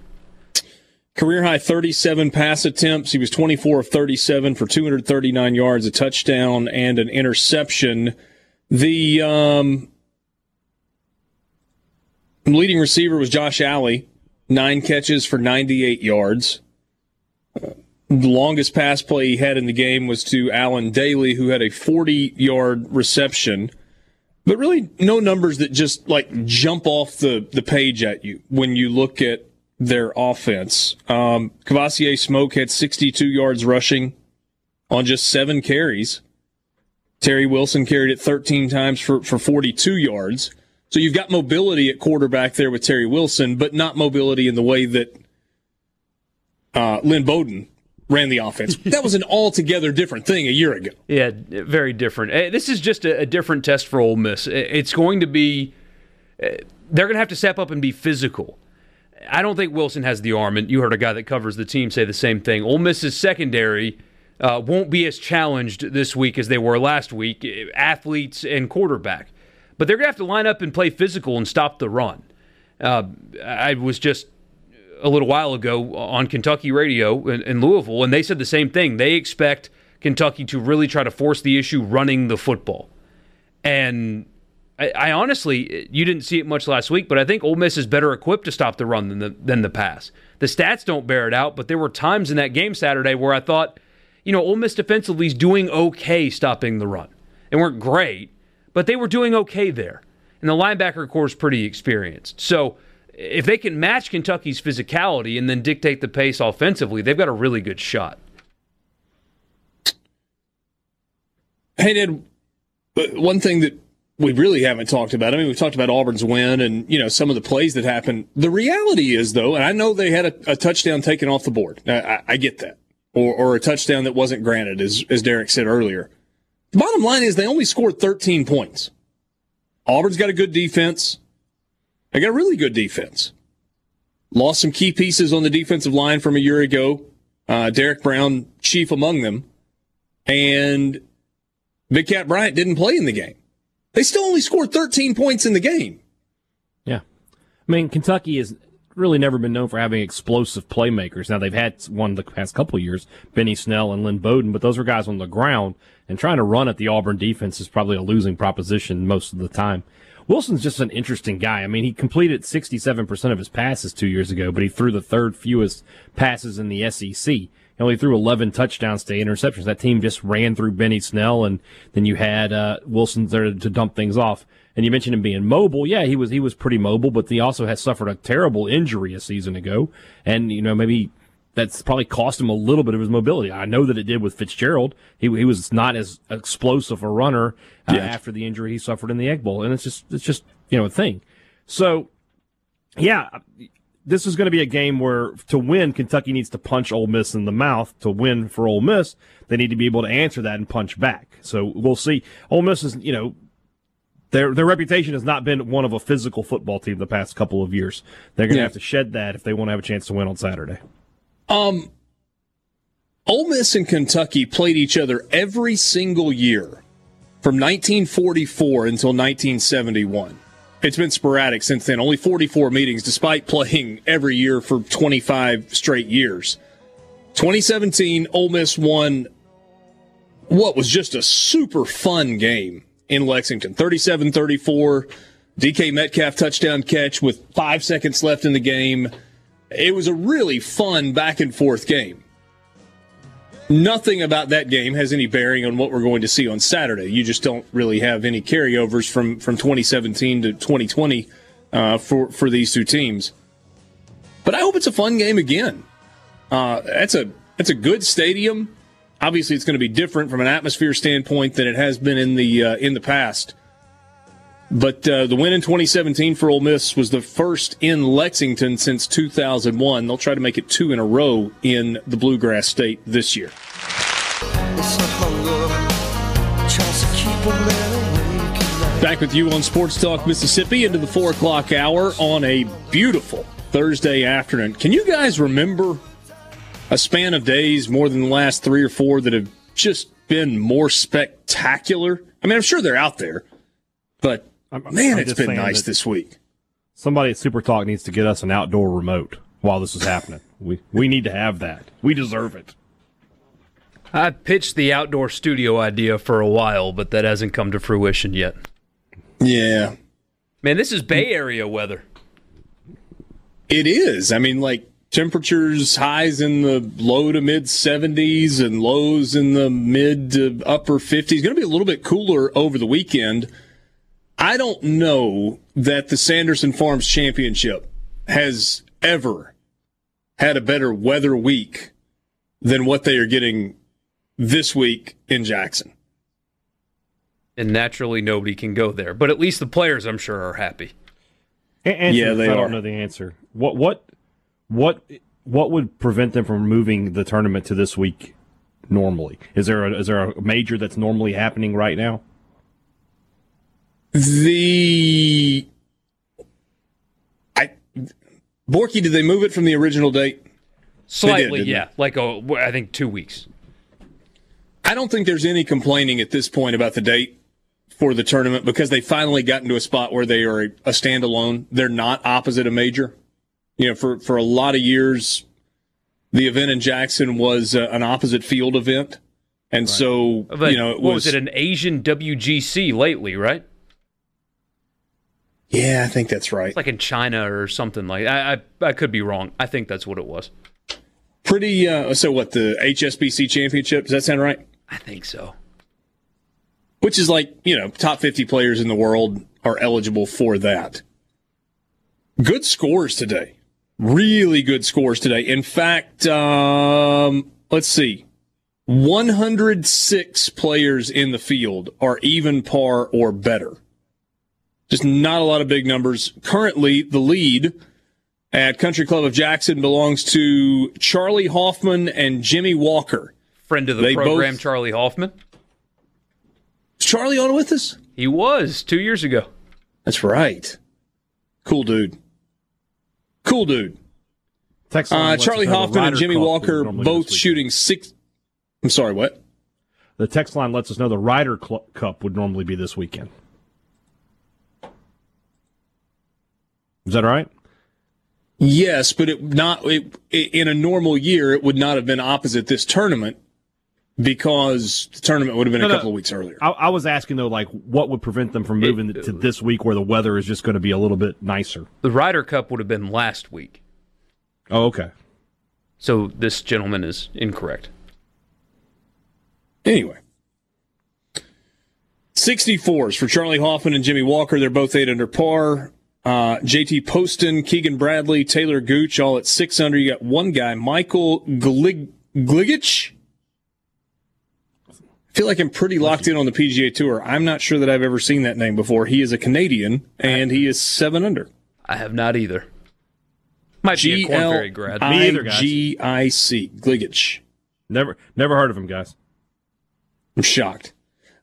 Career high 37 pass attempts. He was 24 of 37 for 239 yards, a touchdown, and an interception. The um, leading receiver was Josh Ali, nine catches for 98 yards. The longest pass play he had in the game was to Allen Dailey, who had a 40 yard reception. But really, no numbers that just like jump off the, the page at you when you look at their offense. Um, Smoke had 62 yards rushing on just seven carries. Terry Wilson carried it 13 times for, for 42 yards. So you've got mobility at quarterback there with Terry Wilson, but not mobility in the way that uh, Lynn Bowden ran the offense. that was an altogether different thing a year ago. Yeah, very different. Eh, this is just a, different test for Ole Miss. It's going to be, eh, they're going to have to step up and be physical. I don't think Wilson has the arm, and you heard a guy that covers the team say the same thing. Ole Miss's secondary uh, won't be as challenged this week as they were last week, eh, athletes and quarterback. But they're going to have to line up and play physical and stop the run. Uh, I was just a little while ago on Kentucky radio in, in, Louisville, and they said the same thing. They expect Kentucky to really try to force the issue running the football. And I, I, honestly, you didn't see it much last week, but I think Ole Miss is better equipped to stop the run than the than the pass. The stats don't bear it out, but there were times in that game Saturday where I thought, you know, Ole Miss defensively is doing okay stopping the run. They weren't great, but they were doing okay there. And the linebacker core is pretty experienced. So if they can match Kentucky's physicality and then dictate the pace offensively, they've got a really good shot. Hey, Ned, one thing that we really haven't talked about. I mean, we've talked about Auburn's win and, you know, some of the plays that happened. The reality is, though, and I know they had a, a touchdown taken off the board. I, I, I get that. Or, or a touchdown that wasn't granted, as, as Derek said earlier. The bottom line is they only scored 13 points. Auburn's got a good defense. They got really good defense. Lost some key pieces on the defensive line from a year ago. Uh, Derrick Brown, chief among them. And Big Cat Bryant didn't play in the game. They still only scored 13 points in the game. Yeah. I mean, Kentucky has really never been known for having explosive playmakers. Now, they've had one the past couple years, Benny Snell and Lynn Bowden, but those were guys on the ground and trying to run at the Auburn defense is probably a losing proposition most of the time. Wilson's just an interesting guy. I mean, he completed 67% of his passes two years ago, but he threw the third fewest passes in the SEC. He only threw 11 touchdowns to interceptions. That team just ran through Benny Snell, and then you had uh, Wilson there to dump things off. And you mentioned him being mobile. Yeah, he was he was pretty mobile, but he also has suffered a terrible injury a season ago, and you know maybe that's probably cost him a little bit of his mobility. I know that it did with Fitzgerald. He, he was not as explosive a runner uh, yeah. after the injury he suffered in the Egg Bowl, and it's just it's just you know a thing. So, yeah, this is going to be a game where to win, Kentucky needs to punch Ole Miss in the mouth. To win for Ole Miss, they need to be able to answer that and punch back. So we'll see. Ole Miss is you know their their reputation has not been one of a physical football team the past couple of years. They're going to yeah. have to shed that if they want to have a chance to win on Saturday. Um, Ole Miss and Kentucky played each other every single year from 1944 until 1971. It's been sporadic since then, only 44 meetings, despite playing every year for 25 straight years. 2017, Ole Miss won what was just a super fun game in Lexington 37 34. DK Metcalf touchdown catch with five seconds left in the game. It was a really fun back and forth game. Nothing about that game has any bearing on what we're going to see on Saturday. You just don't really have any carryovers from, from 2017 to 2020 uh, for for these two teams. But I hope it's a fun game again. Uh, that's a that's a good stadium. Obviously, it's going to be different from an atmosphere standpoint than it has been in the uh, in the past. But uh, the win in 2017 for Ole Miss was the first in Lexington since 2001. They'll try to make it two in a row in the Bluegrass State this year. Back with you on Sports Talk Mississippi into the four o'clock hour on a beautiful Thursday afternoon. Can you guys remember a span of days more than the last three or four that have just been more spectacular. I mean, I'm sure they're out there, but I'm- man, I'm it's just been nice this week. Somebody at Super Talk needs to get us an outdoor remote while this is happening. We we need to have that. We deserve it. I pitched the outdoor studio idea for a while, but that hasn't come to fruition yet. Yeah, Man, this is Bay Area weather. It is. I mean, like temperatures highs in the low to mid 70s and lows in the mid to upper 50s. Going to be a little bit cooler over the weekend. I don't know that the Sanderson Farms Championship has ever had a better weather week than what they are getting this week in Jackson. And naturally, nobody can go there. But at least the players, I'm sure, are happy. A- answer Yeah, this. they I are. don't know the answer. What what what what would prevent them from moving the tournament to this week? Normally, is there a, is there a major that's normally happening right now? The I Borky, did they move it from the original date? Slightly, didn't yeah. Like, oh, I think two weeks. I don't think there's any complaining at this point about the date for the tournament because they finally got into a spot where they are a, a standalone. They're not opposite a major. You know, for, for a lot of years, the event in Jackson was uh, an opposite field event. And so, But you know, it was, was it, an Asian WGC lately, right? Yeah, I think that's right. It's like in China or something like I, I I could be wrong. I think that's what it was. Pretty, uh, so what, the HSBC championship? Does that sound right? I think so. Which is like, you know, top 50 players in the world are eligible for that. Good scores today. Really good scores today. In fact, um, let's see. 106 players in the field are even par or better. Just not a lot of big numbers. Currently, the lead at Country Club of Jackson belongs to Charley Hoffman and Jimmy Walker. Friend of the They program, both- Charley Hoffman. Is Charley on with us? He was two years ago. That's right. Cool dude. Cool dude. Text line Uh, Charley Hoffman and Jimmy Walker both shooting six. I'm sorry, what? The text line lets us know the Ryder Cup would normally be this weekend. Is that right? Yes, but it not it, it- in a normal year it would not have been opposite this tournament because the tournament would have been No, a no. couple of weeks earlier. I, I was asking though, like, what would prevent them from moving it, to this week where the weather is just going to be a little bit nicer? The Ryder Cup would have been last week. Oh, okay. So this gentleman is incorrect. Anyway. 64s for Charley Hoffman and Jimmy Walker. They're both eight under par. Uh, JT Poston, Keegan Bradley, Taylor Gooch, all at six under. You got one guy, Michael Glig- Gligic. I feel like I'm pretty locked in on the PGA Tour. I'm not sure that I've ever seen that name before. He is a Canadian, and he is seven under. I have not either. Might be a G Korn Ferry grad. Me either, guys. G I C Gligic. Never, never heard of him, guys. I'm shocked.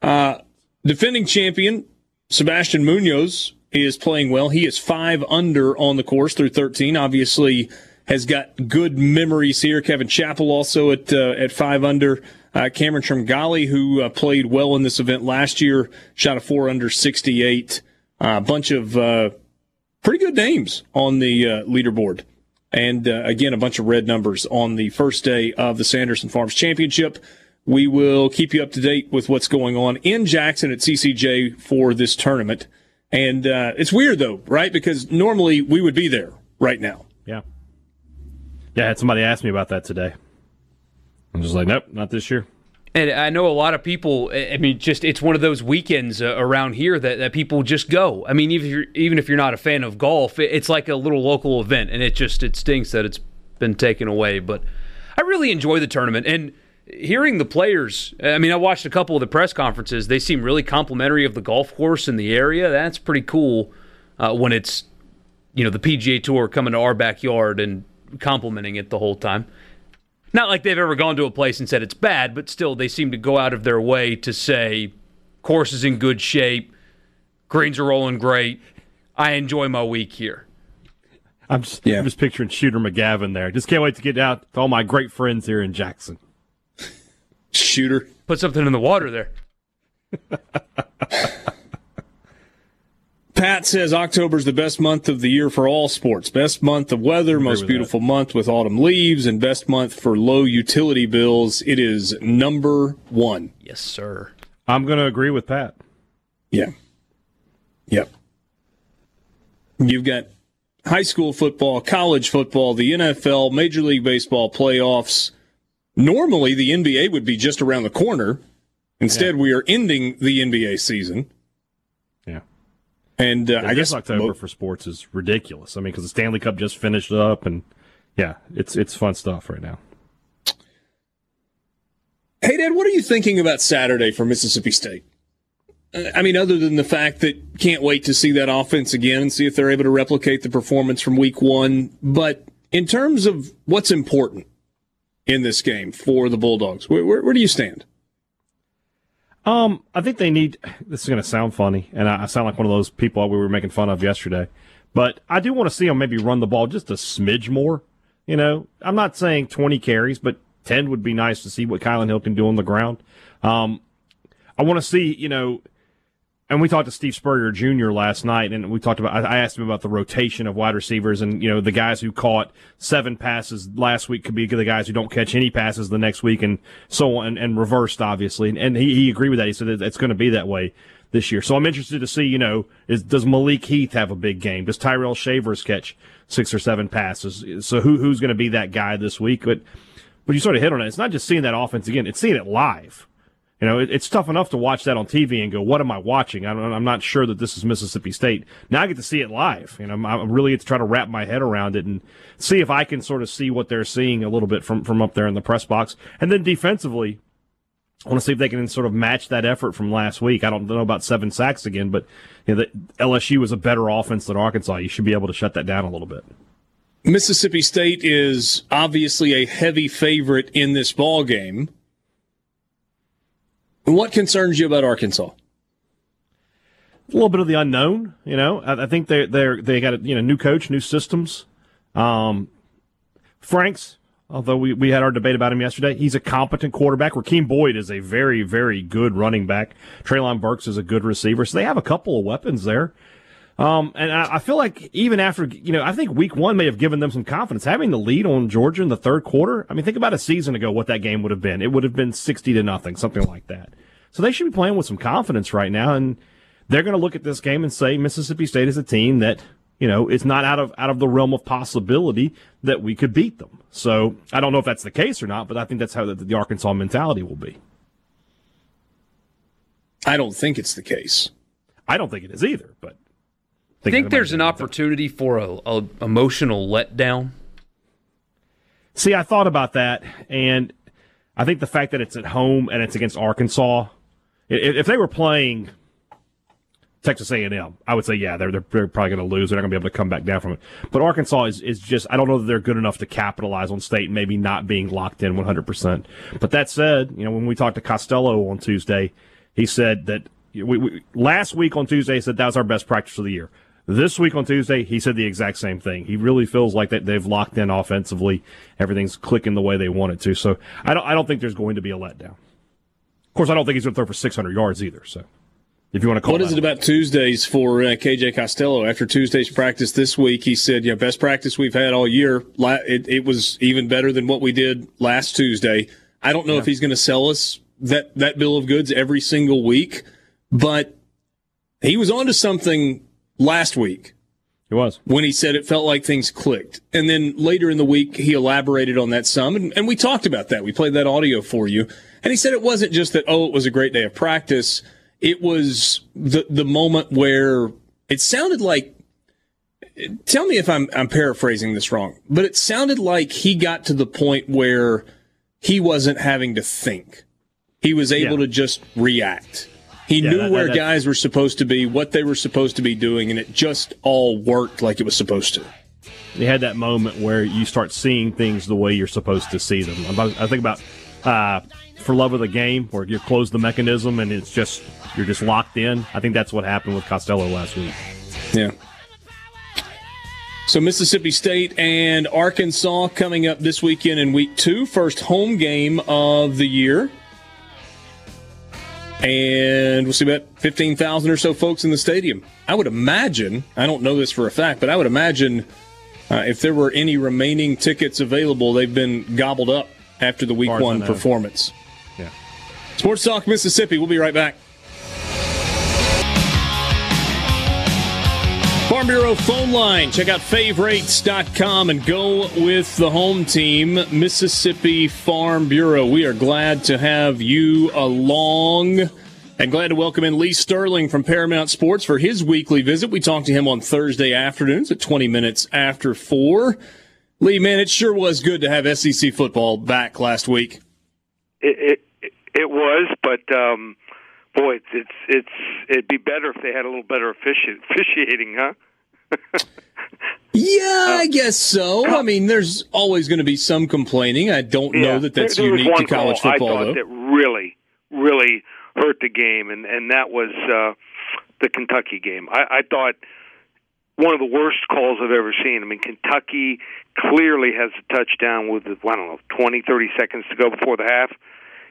Uh, defending champion Sebastian Munoz is playing well. He is five under on the course through 13. Obviously, has got good memories here. Kevin Chappell also at uh, at five under. Uh, Cameron Tringale, who uh, played well in this event last year, shot a four under 68. A bunch of uh, pretty good names on the uh, leaderboard. And uh, again, a bunch of red numbers on the first day of the Sanderson Farms Championship. We will keep you up to date with what's going on in Jackson at CCJ for this tournament. And uh, it's weird, though, right? Because normally we would be there right now. Yeah. Yeah, I had somebody ask me about that today. I'm just like, nope, not this year. And I know a lot of people. I I mean, just it's one of those weekends uh, around here that, that people just go. I mean, even if you're even if you're not a fan of golf, it, it's like a little local event, and it just it stinks that it's been taken away. But I really enjoy the tournament and hearing the players. I mean, I watched a couple of the press conferences. They seem really complimentary of the golf course in the area. That's pretty cool uh, when it's you know the PGA Tour coming to our backyard and complimenting it the whole time. Not like they've ever gone to a place and said it's bad, but still they seem to go out of their way to say course is in good shape, greens are rolling great. I enjoy my week here. I'm just, Yeah. I'm just picturing Shooter McGavin there. Just can't wait to get out to all my great friends here in Jackson. Shooter. Put something in the water there. Pat says October's the best month of the year for all sports. Best month of weather, most with beautiful month with autumn leaves, and best month for low utility bills. It is number one. Yes, sir. I'm going to agree with Pat. Yeah. Yep. You've got high school football, college football, the NFL, Major League Baseball playoffs. Normally, the NBA would be just around the corner. Instead, we are ending the NBA season. Yeah. And uh, I I guess October for sports is ridiculous. I mean, because the Stanley Cup just finished up, and yeah, it's it's fun stuff right now. Hey, Dad, what are you thinking about Saturday for Mississippi State? I mean, other than the fact that can't wait to see that offense again and see if they're able to replicate the performance from week one. But in terms of what's important in this game for the Bulldogs, where, where, where do you stand? Um, I think they need. This is going to sound funny, and I, I sound like one of those people we were making fun of yesterday. But I do want to see them maybe run the ball just a smidge more. You know, I'm not saying 20 carries, but 10 would be nice to see what Kylan Hill can do on the ground. Um, I want to see, you know, and we talked to Steve Spurrier Jr. last night, and we talked about. I asked him about the rotation of wide receivers, and you know, the guys who caught seven passes last week could be the guys who don't catch any passes the next week, and so on, and, and reversed, obviously. And, he, he agreed with that. He said it- it's going to be that way this year. So I'm interested to see, you know, is does Malik Heath have a big game? Does Tyrell Shavers catch six or seven passes? So who who's going to be that guy this week? But but you sort of hit on it. It's not just seeing that offense again; it's seeing it live. You know, it, it's tough enough to watch that on TV and go, "What am I watching?" I I'm not sure that this is Mississippi State. Now I get to see it live. You know, I'm, I'm really to try to wrap my head around it and see if I can sort of see what they're seeing a little bit from from up there in the press box. And then defensively, I want to see if they can sort of match that effort from last week. I don't know about seven sacks again, but you know, the, LSU was a better offense than Arkansas. You should be able to shut that down a little bit. Mississippi State is obviously a heavy favorite in this ball game. What concerns you about Arkansas? a little bit of the unknown. You know, I, I think they they they got a you know new coach, new systems. Um, Franks, although we, we had our debate about him yesterday, he's a competent quarterback. Rakeem Boyd is a very very good running back. Treylon Burks is a good receiver. So they have a couple of weapons there. Um, and I, I feel like even after you know, I think week one may have given them some confidence having the lead on Georgia in the third quarter. I mean, think about a season ago what that game would have been. It would have been sixty to nothing, something like that. So they should be playing with some confidence right now, and they're going to look at this game and say Mississippi State is a team that you know it's not out of out of the realm of possibility that we could beat them. So I don't know if that's the case or not, but I think that's how the, the Arkansas mentality will be. I don't think it's the case. I don't think it is either, but I think there's an opportunity. opportunity for a, a emotional letdown. See, I thought about that, and I think the fact that it's at home and it's against Arkansas, if they were playing Texas A&M, I would say yeah, they're they're, they're probably going to lose. They're not going to be able to come back down from it. But Arkansas is is just I don't know that they're good enough to capitalize on State maybe not being locked in 100. percent But that said, you know when we talked to Costello on Tuesday, he said that we, we, last week on Tuesday he said that was our best practice of the year. This week on Tuesday, he said the exact same thing. He really feels like that they've locked in offensively. Everything's clicking the way they want it to. So I don't, I don't think there's going to be a letdown. Of course, I don't think he's going to throw for 600 yards either. So if you want to call What is it about Tuesdays for uh, KJ Costello? After Tuesday's practice this week, he said, "Yeah, best practice we've had all year. It, it was even better than what we did last Tuesday." I don't know if he's going to sell us that that bill of goods every single week, but he was onto something last week It was. when he said it felt like things clicked. And then later in the week, he elaborated on that some, and, and we talked about that. We played that audio for you. And he said it wasn't just that, oh, it was a great day of practice. It was the, the moment where it sounded like, tell me if I'm, I'm paraphrasing this wrong, but it sounded like he got to the point where he wasn't having to think. He was able Yeah. to just react. He Yeah, knew that- where that- guys were supposed to be, what they were supposed to be doing, and it just all worked like it was supposed to. You had that moment where you start seeing things the way you're supposed to see them. I think about uh, for love of the game, where you close the mechanism and it's just you're just locked in. I think that's what happened with Costello last week. Yeah. So Mississippi State and Arkansas coming up this weekend in week two, first home game of the year. And we'll see about 15,000 or so folks in the stadium. I would imagine, I don't know this for a fact, but I would imagine uh, if there were any remaining tickets available, they've been gobbled up after the week one performance. Yeah. Sports Talk Mississippi. We'll be right back. Farm Bureau phone line. Check out favorites.com and go with the home team, Mississippi Farm Bureau. We are glad to have you along and glad to welcome in Lee Sterling from Paramount Sports for his weekly visit. We talked to him on Thursday afternoons at 20 minutes after 4. Lee, man, it sure was good to have SEC football back last week. It it, it was, but um, boy, it's, it's it's it'd be better if they had a little better offici- officiating, huh? yeah, I guess so. I mean, there's always going to be some complaining. I don't yeah. know that that's there, there unique to college football. I thought though. that really, really hurt the game, and and that was uh, the Kentucky game. I, I thought one of the worst calls I've ever seen. I mean, Kentucky clearly has a touchdown with I don't know 20, 30 seconds to go before the half.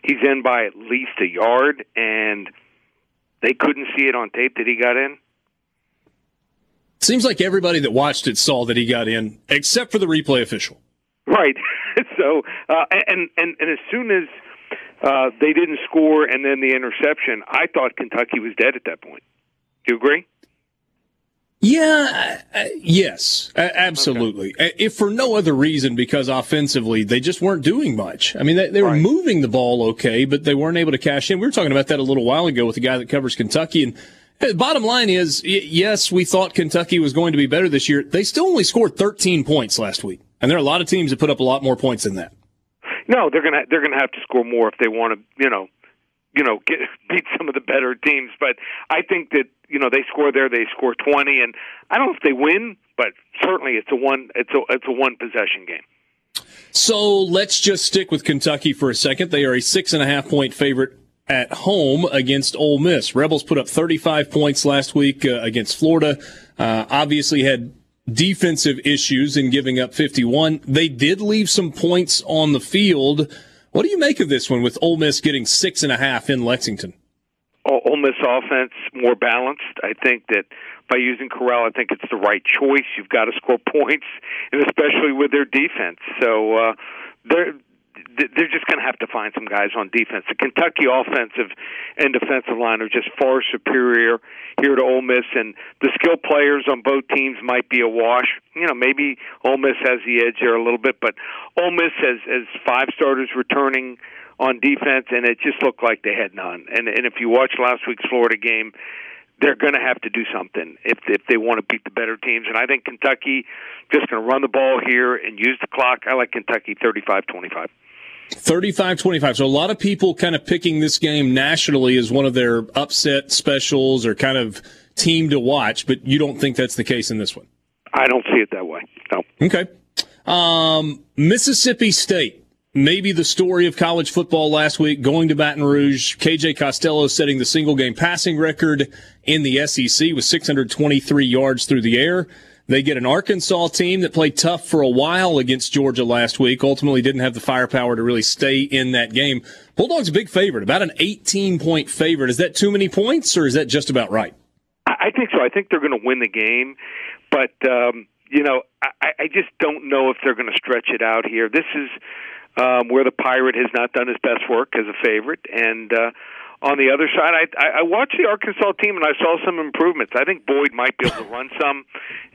He's in by at least a yard, and they couldn't see it on tape that he got in. Seems like everybody that watched it saw that he got in, except for the replay official. Right. so, uh, and and and as soon as uh, they didn't score, and then the interception, I thought Kentucky was dead at that point. Do you agree? Yeah, uh, yes, uh, absolutely. Okay. If for no other reason, because offensively they just weren't doing much. I mean, they, they were right. moving the ball okay, but they weren't able to cash in. We were talking about that a little while ago with the guy that covers Kentucky, and the bottom line is, yes, we thought Kentucky was going to be better this year. They still only scored 13 points last week, and there are a lot of teams that put up a lot more points than that. No, they're gonna they're gonna have to score more if they want to, you know, you know, get, beat some of the better teams. But I think that you know they score there, they score 20, and I don't know if they win, but certainly it's a one it's a it's a one possession game. So let's just stick with Kentucky for a second. They are a six and a half point favorite at home against Ole Miss. Rebels put up 35 points last week uh, against Florida. Uh, obviously had defensive issues in giving up 51. They did leave some points on the field. What do you make of this one with Ole Miss getting six and a half in Lexington? Ole Miss offense more balanced. I think that by using Corral, I think it's the right choice. You've got to score points, and especially with their defense. So uh, they're they're just going to have to find some guys on defense. The Kentucky offensive and defensive line are just far superior here to Ole Miss, and the skill players on both teams might be a wash. You know, maybe Ole Miss has the edge there a little bit, but Ole Miss has, has five starters returning on defense, and it just looked like they had none. And and if you watch last week's Florida game, they're going to have to do something if if they want to beat the better teams. And I think Kentucky just going to run the ball here and use the clock. I like Kentucky 35-25. 35 25. So a lot of people kind of picking this game nationally as one of their upset specials or kind of team to watch, but you don't think that's the case in this one? I don't see it that way. No. Okay. Um, Mississippi State. Maybe the story of college football last week going to Baton Rouge. KJ Costello setting the single game passing record in the SEC with 623 yards through the air. They get an Arkansas team that played tough for a while against Georgia last week. Ultimately, didn't have the firepower to really stay in that game. Bulldogs a big favorite, about an 18 point favorite. Is that too many points, or is that just about right? I think so. I think they're going to win the game, but um, you know, I, I just don't know if they're going to stretch it out here. This is um, where the Pirate has not done his best work as a favorite, and uh, on the other side, I, I watched the Arkansas team and I saw some improvements. I think Boyd might be able to run some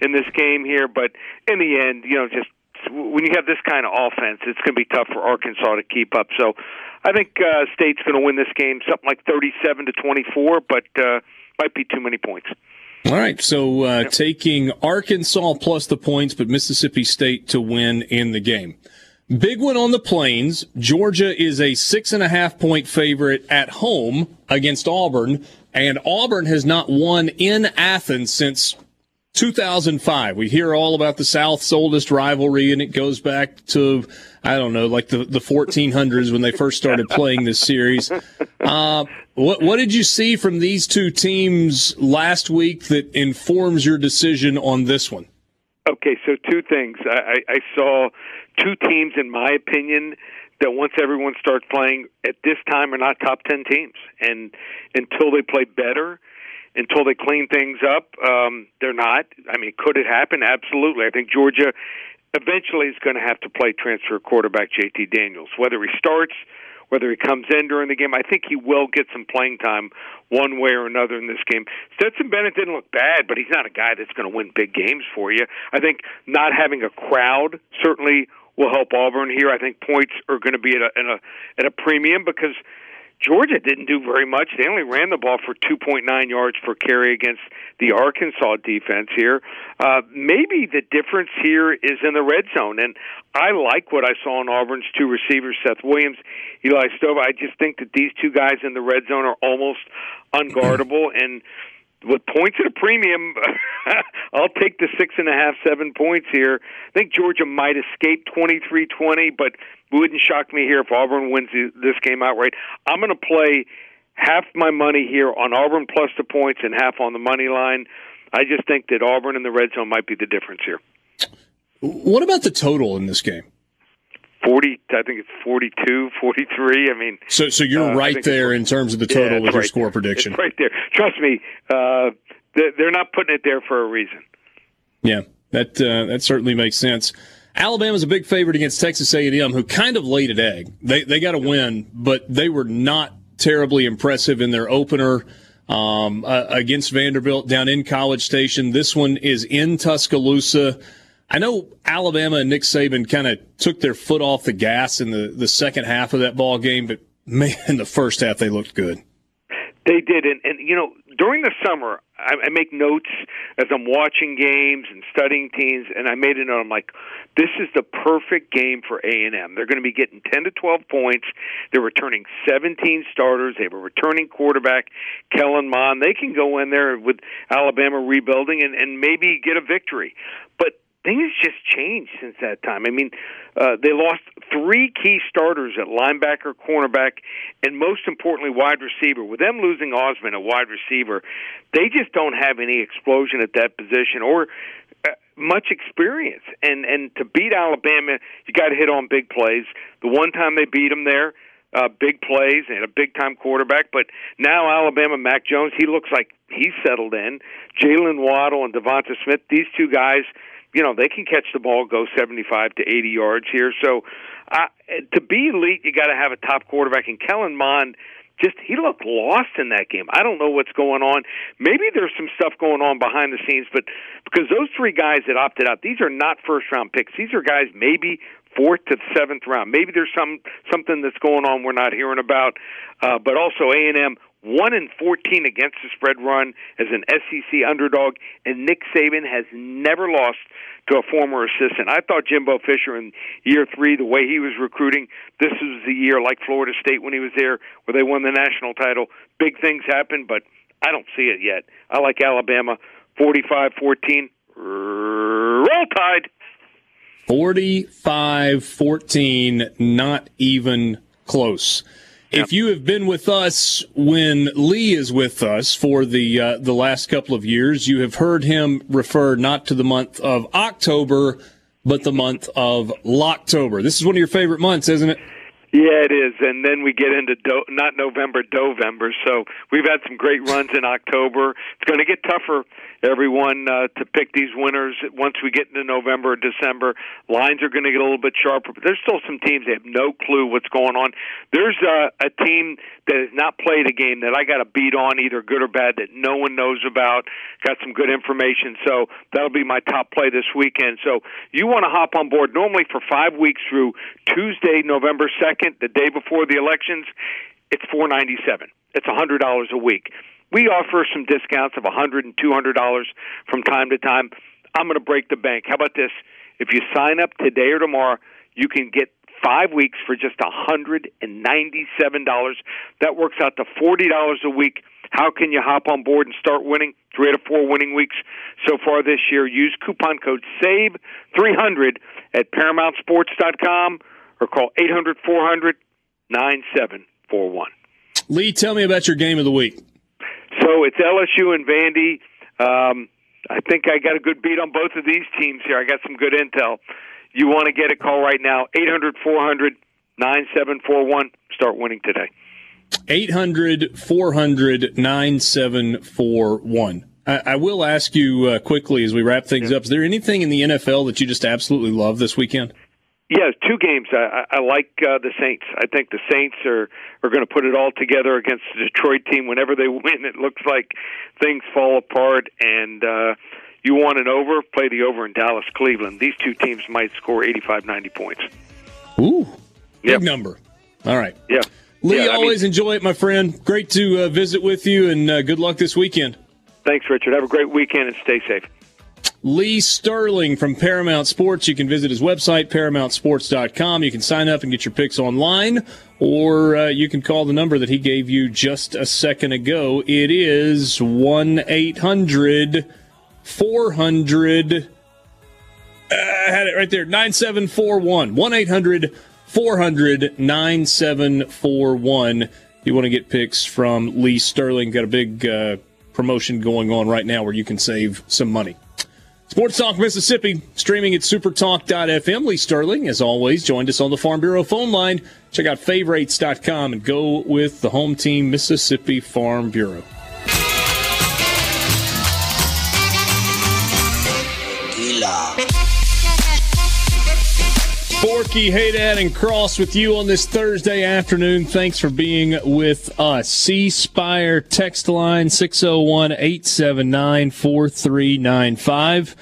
in this game here, but in the end, you know, just when you have this kind of offense, it's going to be tough for Arkansas to keep up. So, I think uh, State's going to win this game, something like thirty-seven to twenty-four, but uh, might be too many points. All right, so uh, taking Arkansas plus the points, but Mississippi State to win in the game. Big one on the plains. Georgia is a six and a half point favorite at home against Auburn, and Auburn has not won in Athens since 2005. We hear all about the South's oldest rivalry, and it goes back to, I don't know, like the, the 1400s when they first started playing this series. Uh, what, what did you see from these two teams last week that informs your decision on this one? Okay, so two things. I, I saw two teams, in my opinion, that once everyone starts playing at this time are not top ten teams, and until they play better, until they clean things up, um, they're not. I mean, could it happen? Absolutely. I think Georgia eventually is going to have to play transfer quarterback JT Daniels, whether he starts whether he comes in during the game. I think he will get some playing time one way or another in this game. Stetson Bennett didn't look bad, but he's not a guy that's going to win big games for you. I think not having a crowd certainly will help Auburn here. I think points are going to be at a, at a at a premium because Georgia didn't do very much. They only ran the ball for 2.9 yards per carry against the Arkansas defense here. Uh, maybe the difference here is in the red zone, and I like what I saw in Auburn's two receivers, Seth Williams, Eli Stover. I just think that these two guys in the red zone are almost unguardable, and with points at a premium, I'll take the six and a half, seven points here. I think Georgia might escape twenty three twenty, but it wouldn't shock me here if Auburn wins this game outright. I'm going to play half my money here on Auburn plus the points and half on the money line. I just think that Auburn in the red zone might be the difference here. What about the total in this game? 40 i think it's 42 43 i mean so so you're uh, right there in terms of the total yeah, with your score there. prediction it's right there trust me uh, they're not putting it there for a reason yeah that uh, that certainly makes sense Alabama's a big favorite against Texas A&M, who kind of laid an egg. They they got a win, but they were not terribly impressive in their opener um, uh, against Vanderbilt down in College Station. This one is in Tuscaloosa. I know Alabama and Nick Saban kind of took their foot off the gas in the, the second half of that ball game, but man, in the first half they looked good. They did, and, and you know, during the summer, I, I make notes as I'm watching games and studying teams, and I made a note. I'm like, this is the perfect game for A and M. They're going to be getting 10 to 12 points. They're returning 17 starters. They have a returning quarterback, Kellen Mond. They can go in there with Alabama rebuilding and, and maybe get a victory. Things just changed since that time. I mean, uh, they lost three key starters at linebacker, cornerback, and most importantly, wide receiver. With them losing Ausbon at wide receiver, they just don't have any explosion at that position or uh, much experience. And and to beat Alabama, you got to hit on big plays. The one time they beat them there. Uh, big plays and a big time quarterback, but now Alabama, Mac Jones, he looks like he's settled in. Jaylen Waddle and Devonta Smith, these two guys, you know they can catch the ball, go 75 to 80 yards here. So uh, to be elite, you got to have a top quarterback. And Kellen Mond, just he looked lost in that game. I don't know what's going on. Maybe there's some stuff going on behind the scenes, but because those three guys that opted out, these are not first round picks. These are guys maybe fourth to seventh round. Maybe there's some something that's going on we're not hearing about. Uh, but also A and M one in 14 against the spread run as an SEC underdog, and Nick Saban has never lost to a former assistant. I thought Jimbo Fisher in year three, the way he was recruiting, this was the year like Florida State when he was there, where they won the national title. Big things happen, but I don't see it yet. I like Alabama 45 14. Roll Tide. 45 14, not even close. If you have been with us when Lee is with us for the uh, the last couple of years, you have heard him refer not to the month of October, but the month of Locktober. This is one of your favorite months, isn't it? Yeah, it is. And then we get into do- not November, November. So we've had some great runs in October. It's going to get tougher everyone uh, to pick these winners once we get into November or December. Lines are going to get a little bit sharper, but there's still some teams that have no clue what's going on. There's uh, a team that has not played a game that I got to beat on, either good or bad, that no one knows about. Got some good information, so that'll be my top play this weekend. So you want to hop on board normally for five weeks through Tuesday, November second, the day before the elections. It's four ninety seven. It's a hundred dollars a week. We offer some discounts of $100 and $200 from time to time. I'm going to break the bank. How about this? If you sign up today or tomorrow, you can get five weeks for just $197. That works out to $40 a week. How can you hop on board and start winning? Three out of four winning weeks so far this year. Use coupon code SAVE300 at ParamountSports.com or call 800 400 9741. Lee, tell me about your game of the week. So it's LSU and Vandy. Um, I think I got a good beat on both of these teams here. I got some good intel. You want to get a call right now, 800 400 9741. Start winning today. 800 400 9741. I will ask you uh, quickly as we wrap things up is there anything in the NFL that you just absolutely love this weekend? Yeah, two games. I, I like uh, the Saints. I think the Saints are are going to put it all together against the Detroit team. Whenever they win, it looks like things fall apart. And uh, you want an over? Play the over in Dallas, Cleveland. These two teams might score 85, 90 points. Ooh, big yep. number. All right. Yeah. Lee, yeah, always mean, enjoy it, my friend. Great to uh, visit with you, and uh, good luck this weekend. Thanks, Richard. Have a great weekend and stay safe. Lee Sterling from Paramount Sports. You can visit his website, paramountsports.com. You can sign up and get your picks online, or uh, you can call the number that he gave you just a second ago. It is 1 800 400. Uh, I had it right there 9741. 1 800 400 9741. You want to get picks from Lee Sterling. Got a big uh, promotion going on right now where you can save some money. Sports Talk Mississippi, streaming at supertalk.fm. Lee Sterling, as always, joined us on the Farm Bureau phone line. Check out favorites.com and go with the home team, Mississippi Farm Bureau. Borky, Haydad, and Cross with you on this Thursday afternoon. Thanks for being with us. C Spire text line 601 879 4395.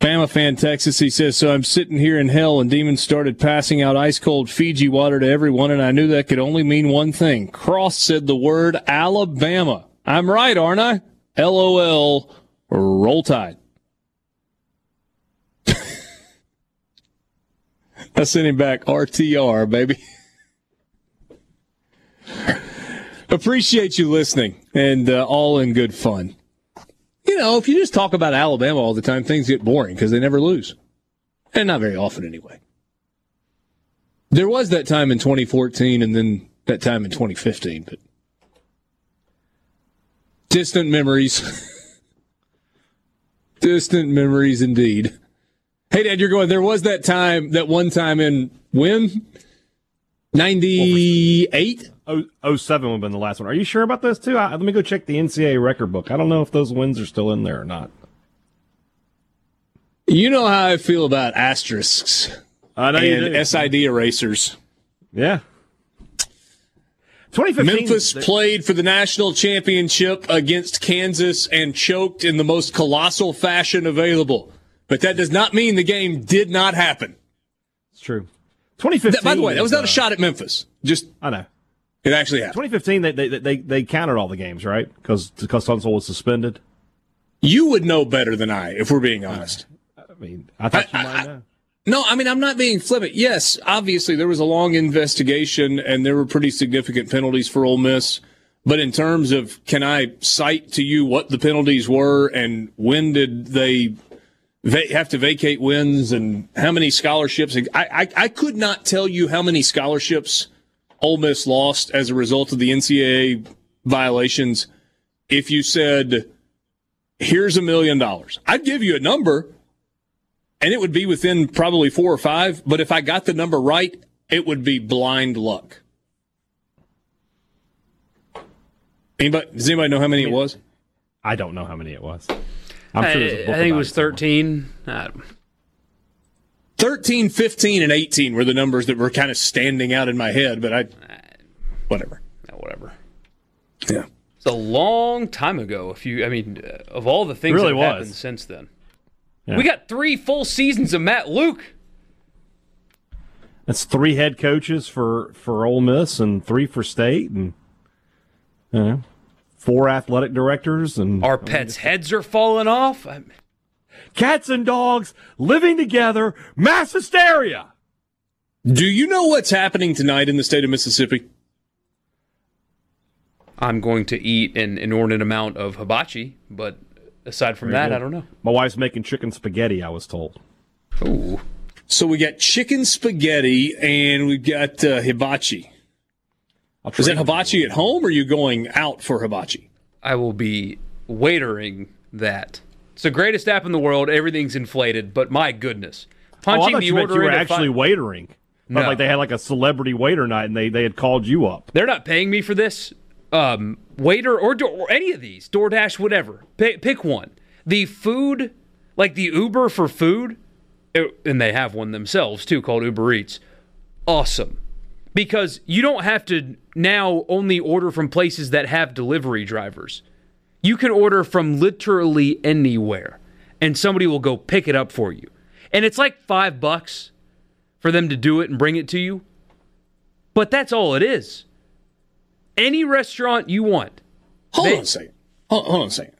Bama fan Texas, he says, So I'm sitting here in hell and demons started passing out ice cold Fiji water to everyone, and I knew that could only mean one thing. Cross said the word Alabama. I'm right, aren't I? LOL. Roll Tide. I sent him back RTR, baby. Appreciate you listening and uh, all in good fun. You know, if you just talk about Alabama all the time, things get boring because they never lose. And not very often anyway. There was that time in 2014 and then that time in 2015, but distant memories. distant memories indeed. Hey, Dad, you're going. There was that time, that one time in when? 98? Oh, 07 would have been the last one. Are you sure about those two? I, let me go check the NCAA record book. I don't know if those wins are still in there or not. You know how I feel about asterisks I know and SID erasers. Yeah. 2015. Memphis played for the national championship against Kansas and choked in the most colossal fashion available. But that does not mean the game did not happen. It's true. 2015. by the way, that was not uh, a shot at Memphis. Just I know. It actually happened. 2015, they they they, they counted all the games, right? Because because Tunsil was suspended. You would know better than I, if we're being honest. I mean, I thought I, you might I, know. No, I mean I'm not being flippant. Yes, obviously there was a long investigation and there were pretty significant penalties for Ole Miss. But in terms of can I cite to you what the penalties were and when did they va- have to vacate wins and how many scholarships. I, I, I could not tell you how many scholarships Ole Miss lost as a result of the NCAA violations. If you said, here's a million dollars, I'd give you a number and it would be within probably four or five. But if I got the number right, it would be blind luck. Anybody, does anybody know how many it was? I don't know how many it was. I'm sure I, I think it was 13. 13, 15, and 18 were the numbers that were kind of standing out in my head, but I, whatever. whatever. Yeah. It's a long time ago. If you, I mean, uh, of all the things really that have happened since then, yeah. we got three full seasons of Matt Luke. That's three head coaches for for Ole Miss and three for State, and you know, four athletic directors and our pets' heads are falling off. I'm... Cats and dogs living together, mass hysteria. Do you know what's happening tonight in the state of Mississippi? I'm going to eat an inordinate amount of hibachi, but aside from Very that, good. I don't know. My wife's making chicken spaghetti, I was told. Ooh. So we got chicken spaghetti and we've got uh, hibachi. Is it hibachi at home or are you going out for hibachi? I will be waitering that. It's the greatest app in the world. Everything's inflated, but my goodness, Oh, I punching thought the you meant order you were actually fi- waitering. No. like they had like a celebrity waiter night and they, they had called you up. They're not paying me for this. Um, Waitr or, Door- or any of these, DoorDash, whatever. Pick, pick one. The food, like the Uber for food, it- and they have one themselves too called Uber Eats. Awesome. Because you don't have to now only order from places that have delivery drivers. You can order from literally anywhere, and somebody will go pick it up for you. And it's like five bucks for them to do it and bring it to you. But that's all it is. Any restaurant you want. Hold They- on a second. Hold, hold on a second.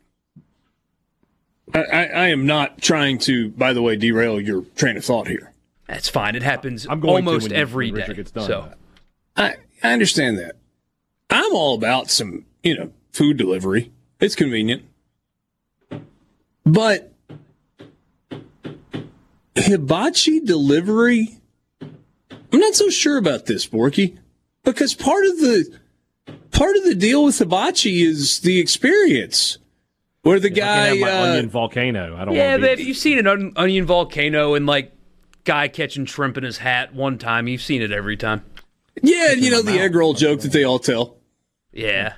I, I, I am not trying to, by the way, derail your train of thought here. That's fine. It happens I'm going almost when you- every when gets done so. I, I understand that. I'm all about some, you know, food delivery. It's convenient. But hibachi delivery, I'm not so sure about this, Borky, because part of the part of the deal with hibachi is the experience, where the I guy. can have my uh, onion volcano. I don't yeah, but to if you've seen an onion volcano and like guy catching shrimp in his hat one time, you've seen it every time. yeah, you know the egg roll joke that they all tell. Yeah.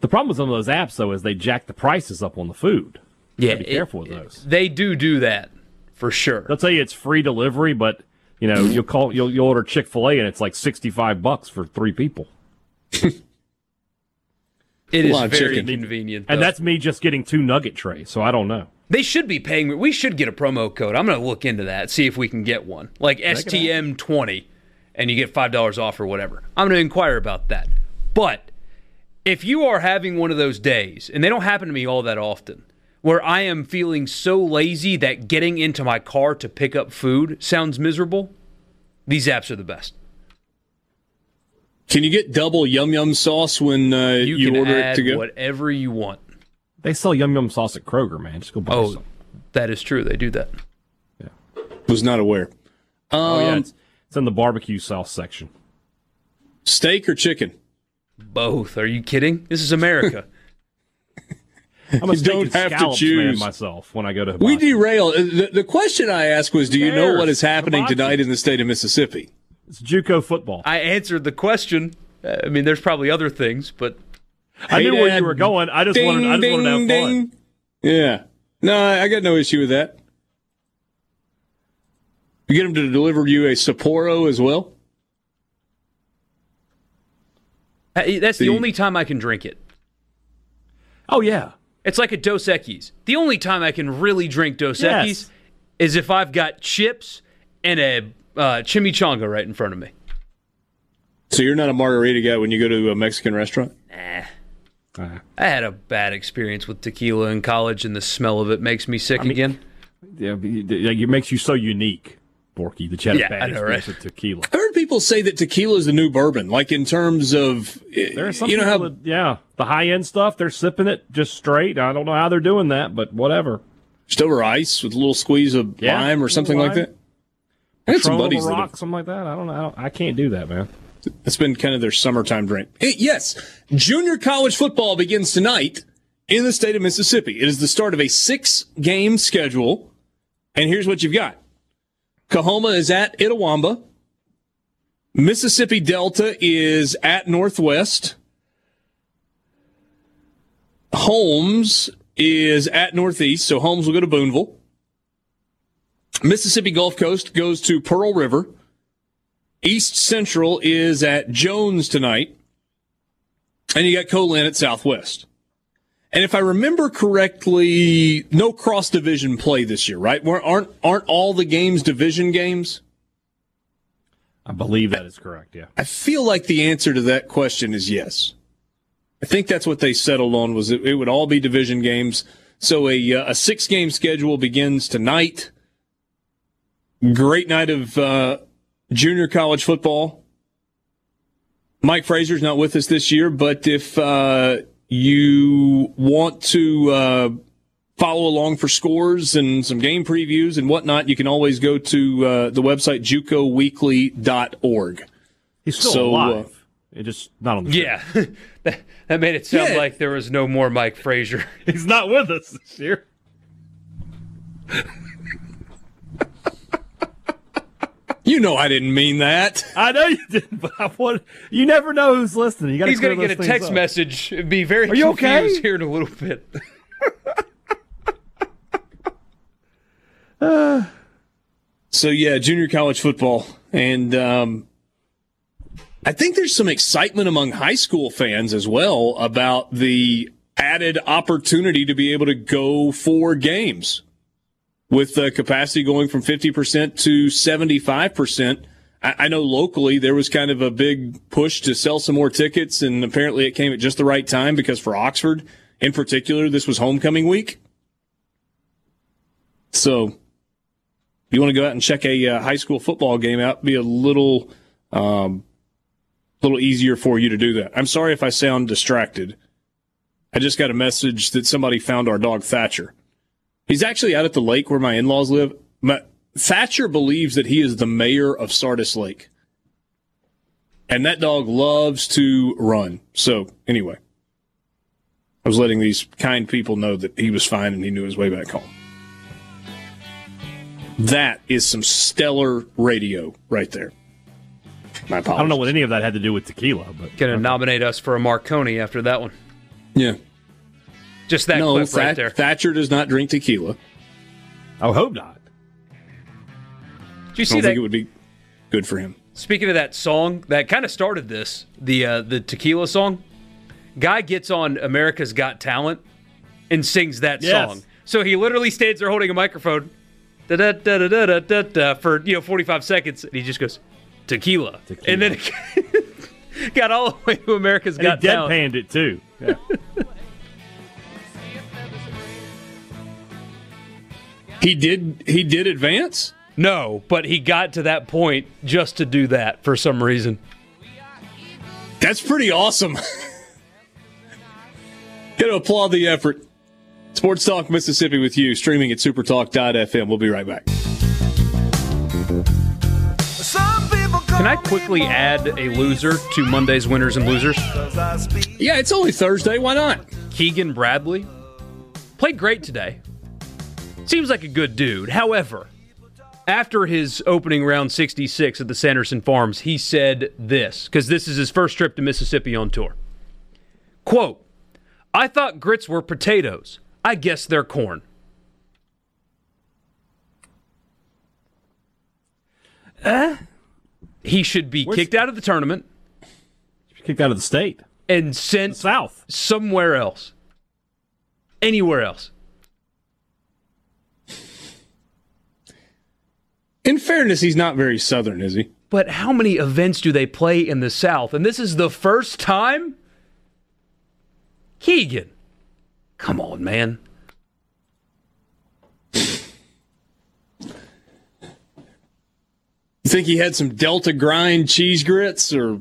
The problem with some of those apps though is they jack the prices up on the food. Yeah. be it- careful with those. They do do that for sure. They'll tell you it's free delivery, but you know you'll call you'll, you'll order Chick Fil A and it's like sixty five bucks for three people, It is very chicken. convenient. and that's me just getting two nugget trays. So I don't know. They should be paying me. We should get a promo code. I'm going to look into that, see if we can get one. Like STM20, and you get $5 off or whatever. I'm going to inquire about that. But if you are having one of those days, and they don't happen to me all that often, where I am feeling so lazy that getting into my car to pick up food sounds miserable, these apps are the best. Can you get double yum yum sauce when uh, You, you, order it to go? whatever you want. They sell yum yum sauce at Kroger, man. Just go buy Oh, some. that is true. They do that. Yeah. Was not aware. Oh yeah, Um, it's, it's in the barbecue sauce section. Steak or chicken? Both. Are you kidding? This is America. I'm a You steak don't and have to scallops choose. myself when I go to. We derail. Uh, The, the question I asked was, do you know what is happening Hibachi. tonight in the state of Mississippi? It's JUCO football. I, I answered the question. Uh, I mean, there's probably other things, but knew Hey, where Dad. you were going. I just wanted. I just wanted to have fun. Yeah. No, I I got no issue with that. You get them to deliver you a Sapporo as well? uh, that's the The- only time I can drink it. Oh yeah. It's like a Dos Equis. The only time I can really drink Dos Equis Yes. is if I've got chips and a uh, chimichanga right in front of me. So you're not a margarita guy when you go to a Mexican restaurant? I had a bad experience with tequila in college, and the smell of it makes me sick again. Yeah, it makes you so unique, Borky, The you had Yeah, bad I know, experience right? with tequila. I heard people say that tequila is the new bourbon, like in terms of, There are some you know how that, yeah, the high end stuff, they're sipping it just straight. I don't know how they're doing that, but whatever. just over ice with a little squeeze of Yeah, lime or something like that? I had some Patron over buddies that rock, have, something like that. I don't know. I, don't, I can't do that, man. It's been kind of their summertime drink. Yes, junior college football begins tonight in the state of Mississippi. It is the start of a six game schedule. And here's what you've got Coahoma is at Itawamba. Mississippi Delta is at Northwest. Holmes is at Northeast, so Holmes will go to Booneville. Mississippi Gulf Coast goes to Pearl River. East Central is at Jones tonight. And you got Co-Lin at Southwest. And if I remember correctly, no cross division play this year, right? Aren't aren't all the games division games? I believe that is correct. Yeah. I feel like the answer to that question is yes. I think that's what they settled on was it, it would all be division games. So a uh, a six game schedule begins tonight. Great night of uh, junior college football. Mike Fraser's not with us this year, but if uh, you want to uh, follow along for scores and some game previews and whatnot, you can always go to uh, the website jucoweekly.org. He's still So, uh, alive. It just not on the show. Yeah, that, that made it sound Yeah. like there was no more Mike Frazier. He's not with us this year. You know I didn't mean that. I know you didn't, but I want, you never know who's listening. You got He's going to get a text message, and be very Are you confused okay? here in a little bit. So yeah, junior college football, and um, I think there's some excitement among high school fans as well about the added opportunity to be able to go for games with the capacity going from 50% to 75%. I, I know locally there was kind of a big push to sell some more tickets, and apparently it came at just the right time because for Oxford in particular, this was homecoming week. So you want to go out and check a uh, high school football game out, be a little, um, little easier for you to do that. I'm sorry if I sound distracted. I just got a message that somebody found our dog Thatcher. He's actually out at the lake where my in-laws live. My, Thatcher believes that he is the mayor of Sardis Lake. And that dog loves to run. So anyway, I was letting these kind people know that he was fine and he knew his way back home. That is some stellar radio right there. My apologies. I don't know what any of that had to do with tequila, but Going to nominate us for a Marconi after that one. Yeah. Just that no, clip right there. Thatcher does not drink tequila. I hope not. Did you I see don't that? think it would be good for him. Speaking of that song, that kind of started this, the uh, the tequila song. Guy gets on America's Got Talent and sings that Yes. song. So he literally stands there holding a microphone, da da da da da da da, da for you know forty five seconds, and he just goes tequila, and then it got all the way to America's And he Got Talent. deadpanned it too. Yeah. He did. He did advance. No, but he got to that point just to do that for some reason. That's pretty awesome. Got to applaud the effort. Sports Talk Mississippi with you, streaming at supertalk.fm. We'll be right back. Can I quickly add a loser to Monday's winners and losers? Yeah, it's only Thursday. Why not? Keegan Bradley played great today. Seems like a good dude. However, after his opening round 66 at the Sanderson Farms, he said this because this is his first trip to Mississippi on tour. Quote, I thought grits were potatoes. I guess they're corn. He should be kicked out of the tournament Kicked out of the state. and sent South. somewhere else. Anywhere else. In fairness, he's not very southern, is he? But how many events do they play in the South? And this is the first time? Keegan. Come on, man. You think he had some Delta grind cheese grits or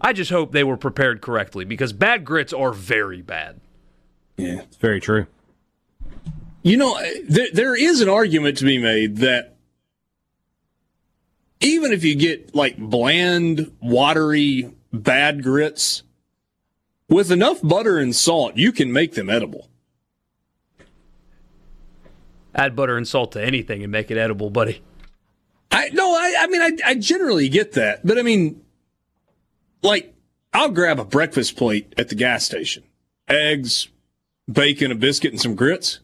I just hope they were prepared correctly because bad grits are very bad. Yeah. It's very true. You know, there, there is an argument to be made that even if you get like bland, watery, bad grits, with enough butter and salt, you can make them edible. Add butter and salt to anything and make it edible, buddy. I no, I, I mean, I, I generally get that, but I mean, like, I'll grab a breakfast plate at the gas station, eggs, bacon, a biscuit, and some grits,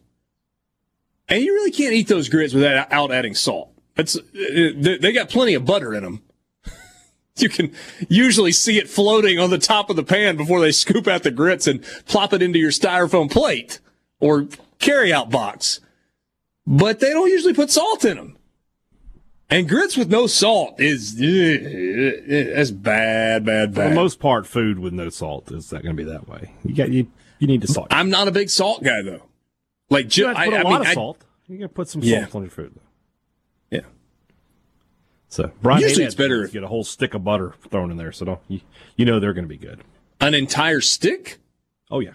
and you really can't eat those grits without adding salt. It's uh, they got plenty of butter in them. You can usually see it floating on the top of the pan before they scoop out the grits and plop it into your styrofoam plate or carryout box. But they don't usually put salt in them. And grits with no salt is uh, that's bad, bad, For the most part, food with no salt is not going to be that way. You got you. You need to salt. I'm not a big salt guy though. Like, You ju- have to put a I lot mean, of I- salt. You got to put some Yeah. salt on your food. yeah. So Brian Usually Haydad it's better foods if- get a whole stick of butter thrown in there. So don't you, you know they're going to be good. An entire stick Oh yeah.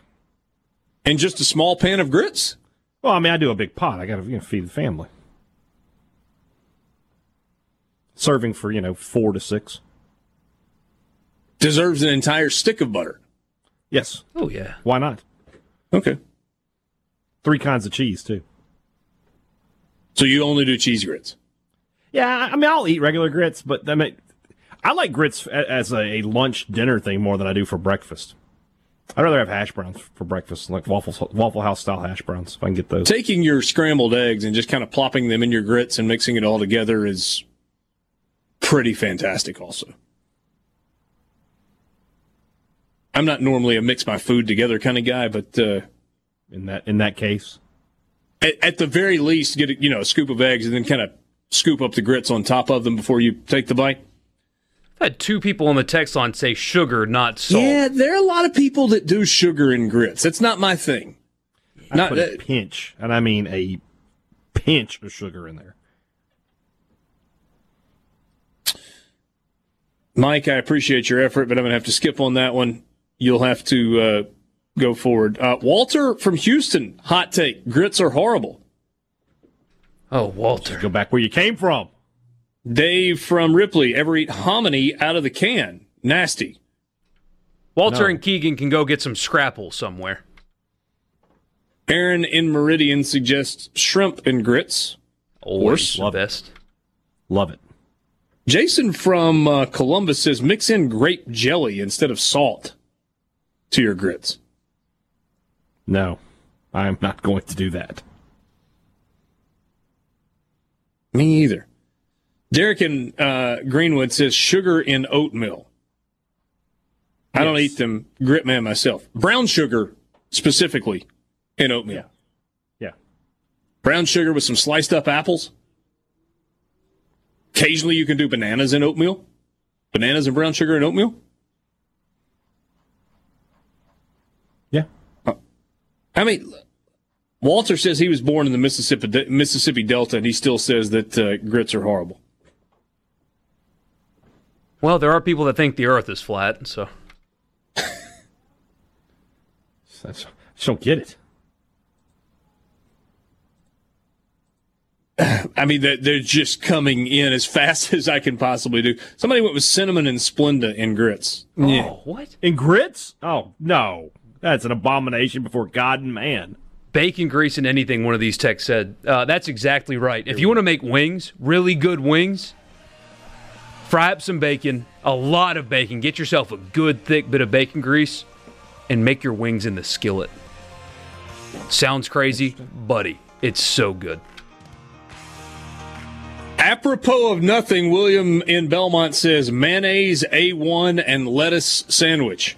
and just a small pan of grits. Well, I mean, I do a big pot. I got to you know, feed the family. Serving for you know four to six. deserves an entire stick of butter. Yes. Oh yeah. Why not? Okay. Three kinds of cheese too. So you only do cheese grits? Yeah, I mean, I'll eat regular grits, but I mean, I like grits as a lunch dinner thing more than I do for breakfast. I'd rather have hash browns for breakfast, like waffle Waffle House style hash browns, if I can get those. Taking your scrambled eggs and just kind of plopping them in your grits and mixing it all together is pretty fantastic. Also, I'm not normally a mix my food together kind of guy, but uh, in that in that case, at, at the very least, get a, you know a scoop of eggs and then kind of scoop up the grits on top of them before you take the bite. I had two people on the text line say sugar, not salt. Yeah, there are a lot of people that do sugar in grits. That's not my thing. I not put a pinch, and I mean a pinch of sugar in there. Mike, I appreciate your effort, but I'm going to have to skip on that one. You'll have to uh, go forward. Uh, Walter from Houston, hot take: grits are horrible. Oh, Walter, go back where you came from. Dave from Ripley, ever eat hominy out of the can? Nasty. Walter no. and Keegan can go get some scrapple somewhere. Aaron in Meridian suggests shrimp and grits. Always the best. Love it. Jason from uh, Columbus says mix in grape jelly instead of salt to your grits. No, I'm not going to do that. Me either. Derek in uh, Greenwood says sugar in oatmeal. I don't eat them grit man myself. Brown sugar specifically in oatmeal. Yeah. yeah. Brown sugar with some sliced up apples. Occasionally you can do bananas in oatmeal. Bananas and brown sugar in oatmeal. Yeah. Uh, I mean, Walter says he was born in the Mississippi Mississippi Delta, and he still says that uh, grits are horrible. Well, there are people that think the Earth is flat, so. I just don't get it. I mean, they're just coming in as fast as I can possibly do. Somebody went with cinnamon and Splenda in grits. Oh, yeah. what? In grits? Oh, no. That's an abomination before God and man. Bacon grease and anything, one of these texts said. Uh, that's exactly right. If you want to make wings, really good wings, Fry up some bacon, a lot of bacon. Get yourself a good thick bit of bacon grease and make your wings in the skillet. Sounds crazy, buddy. It's so good. Apropos of nothing, William in Belmont says mayonnaise A1 and lettuce sandwich.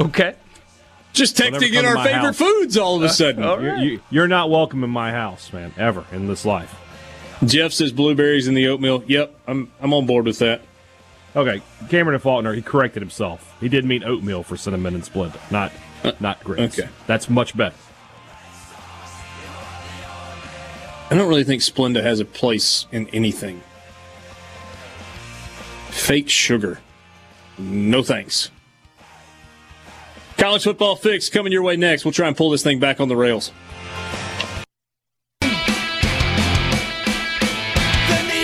Okay. Just texting in our favorite house. foods all of a sudden. Uh, right. you're, you're not welcome in my house, man, ever in this life. Jeff says blueberries in the oatmeal. Yep, I'm I'm on board with that. Okay, Cameron and Faulkner, he corrected himself. He did mean oatmeal for cinnamon and Splenda, not uh, not grits. Okay, that's much better. I don't really think Splenda has a place in anything. Fake sugar. No thanks. College football fix coming your way next. We'll try and pull this thing back on the rails.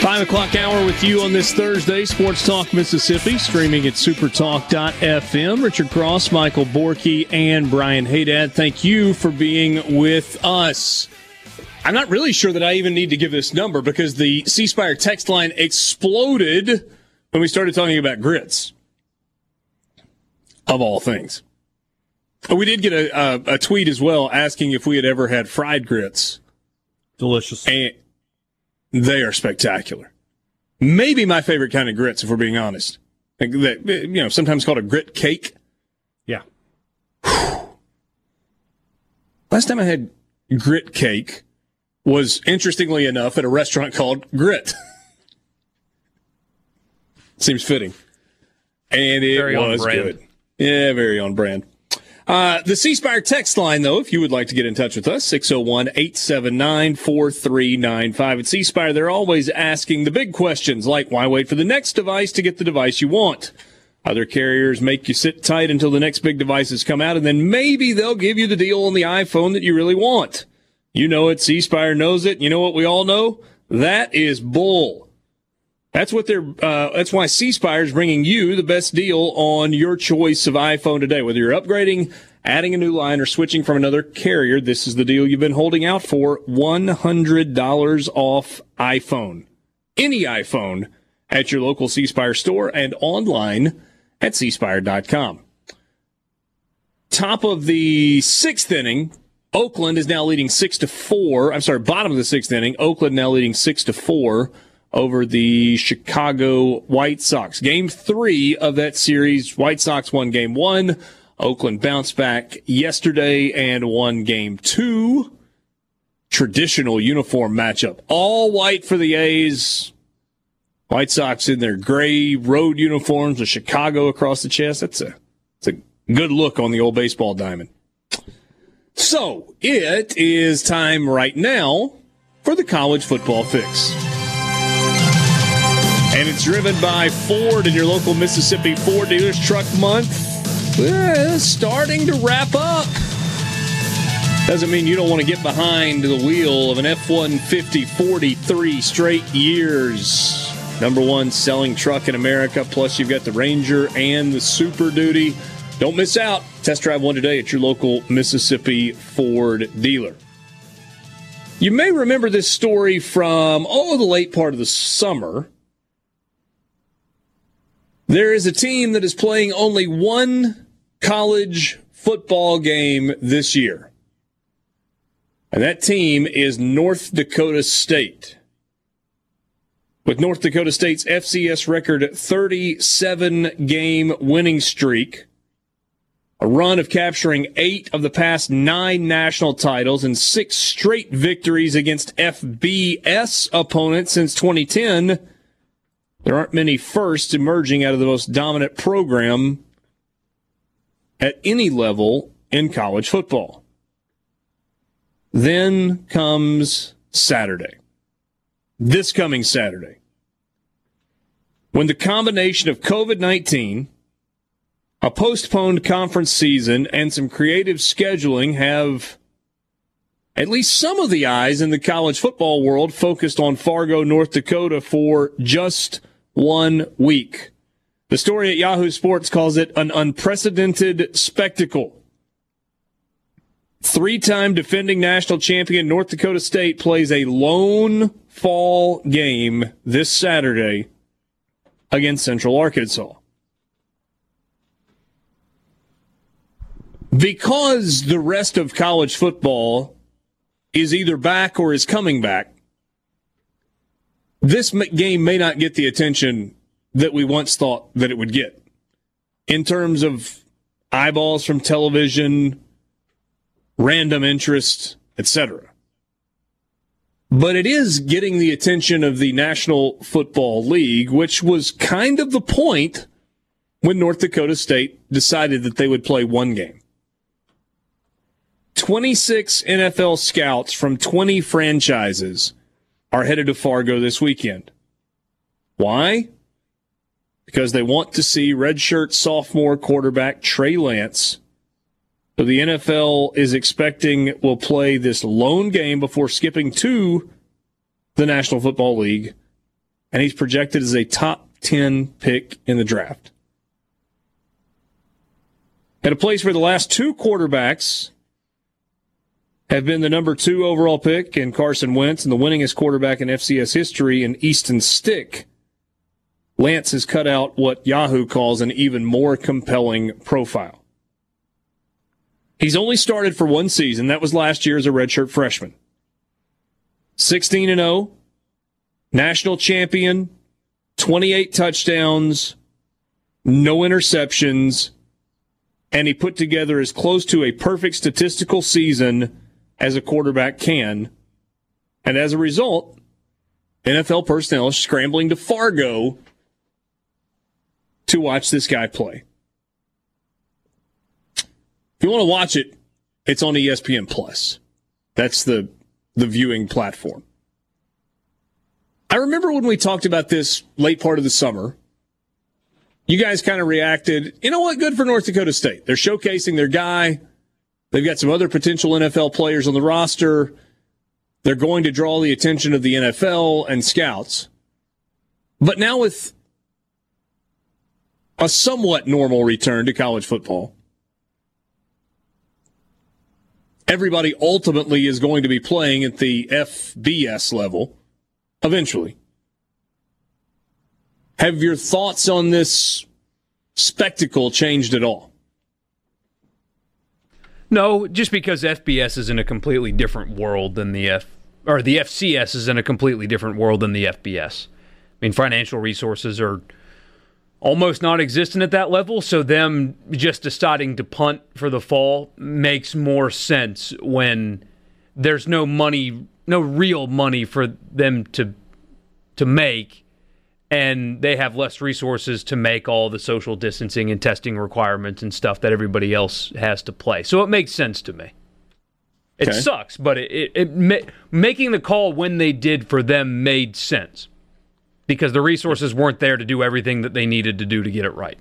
Five o'clock hour with you on this Thursday, Sports Talk Mississippi, streaming at supertalk.fm. Richard Cross, Michael Borky, and Brian Haydad, thank you for being with us. I'm not really sure that I even need to give this number because the C Spire text line exploded when we started talking about grits, of all things. Oh, we did get a, a, a tweet as well asking if we had ever had fried grits. Delicious. And they are spectacular. Maybe my favorite kind of grits, if we're being honest. Like that, you know, sometimes called a grit cake. Yeah. Last time I had grit cake was interestingly enough at a restaurant called Grit. Seems fitting. And it very was good. Yeah, very on brand. Uh, the C Spire text line, though, if you would like to get in touch with us, 601 879 4395. At C Spire, they're always asking the big questions like why wait for the next device to get the device you want? Other carriers make you sit tight until the next big devices come out, and then maybe they'll give you the deal on the iPhone that you really want. You know it, C Spire knows it. You know what we all know? That is bull. That's what they're. Uh, that's why C Spire is bringing you the best deal on your choice of iPhone today. Whether you're upgrading, adding a new line, or switching from another carrier, this is the deal you've been holding out for: one hundred dollars off iPhone, any iPhone, at your local C Spire store and online at cspire.com. Top of the sixth inning, Oakland is now leading six to four. I'm sorry, bottom of the sixth inning, Oakland now leading six to four over the Chicago White Sox. Game three of that series, White Sox won game one. Oakland bounced back yesterday and won game two. Traditional uniform matchup. All white for the A's. White Sox in their gray road uniforms with Chicago across the chest. That's a, that's a good look on the old baseball diamond. So it is time right now for the college football fix. And it's driven by Ford and your local Mississippi Ford Dealers Truck Month. Eh, starting to wrap up. Doesn't mean you don't want to get behind the wheel of an F 150 43 straight years. Number one selling truck in America. Plus, you've got the Ranger and the Super Duty. Don't miss out. Test drive one today at your local Mississippi Ford dealer. You may remember this story from, oh, the late part of the summer. There is a team that is playing only one college football game this year. And that team is North Dakota State. With North Dakota State's FCS record 37 game winning streak, a run of capturing eight of the past nine national titles and six straight victories against FBS opponents since 2010 there aren't many firsts emerging out of the most dominant program at any level in college football. Then comes Saturday. This coming Saturday. When the combination of COVID 19, a postponed conference season, and some creative scheduling have at least some of the eyes in the college football world focused on Fargo, North Dakota for just one week. The story at Yahoo Sports calls it an unprecedented spectacle. Three time defending national champion North Dakota State plays a lone fall game this Saturday against Central Arkansas. Because the rest of college football is either back or is coming back, this game may not get the attention that we once thought that it would get in terms of eyeballs from television, random interest, etc. But it is getting the attention of the National Football League, which was kind of the point when North Dakota State decided that they would play one game. 26 NFL scouts from 20 franchises are headed to Fargo this weekend. Why? Because they want to see redshirt sophomore quarterback Trey Lance, who the NFL is expecting will play this lone game before skipping to the National Football League, and he's projected as a top 10 pick in the draft. At a place where the last two quarterbacks have been the number two overall pick in Carson Wentz and the winningest quarterback in FCS history in Easton Stick. Lance has cut out what Yahoo calls an even more compelling profile. He's only started for one season. That was last year as a redshirt freshman. 16 and 0, national champion, 28 touchdowns, no interceptions, and he put together as close to a perfect statistical season as a quarterback can. And as a result, NFL personnel is scrambling to Fargo to watch this guy play. If you want to watch it, it's on ESPN Plus. That's the the viewing platform. I remember when we talked about this late part of the summer. You guys kind of reacted, you know what, good for North Dakota State. They're showcasing their guy. They've got some other potential NFL players on the roster. They're going to draw the attention of the NFL and scouts. But now with a somewhat normal return to college football, everybody ultimately is going to be playing at the FBS level eventually. Have your thoughts on this spectacle changed at all? No, just because FBS is in a completely different world than the F or the FCS is in a completely different world than the FBS. I mean, financial resources are almost non-existent at that level, so them just deciding to punt for the fall makes more sense when there's no money, no real money for them to to make and they have less resources to make all the social distancing and testing requirements and stuff that everybody else has to play. So it makes sense to me. It okay. sucks, but it, it, it, making the call when they did for them made sense because the resources weren't there to do everything that they needed to do to get it right.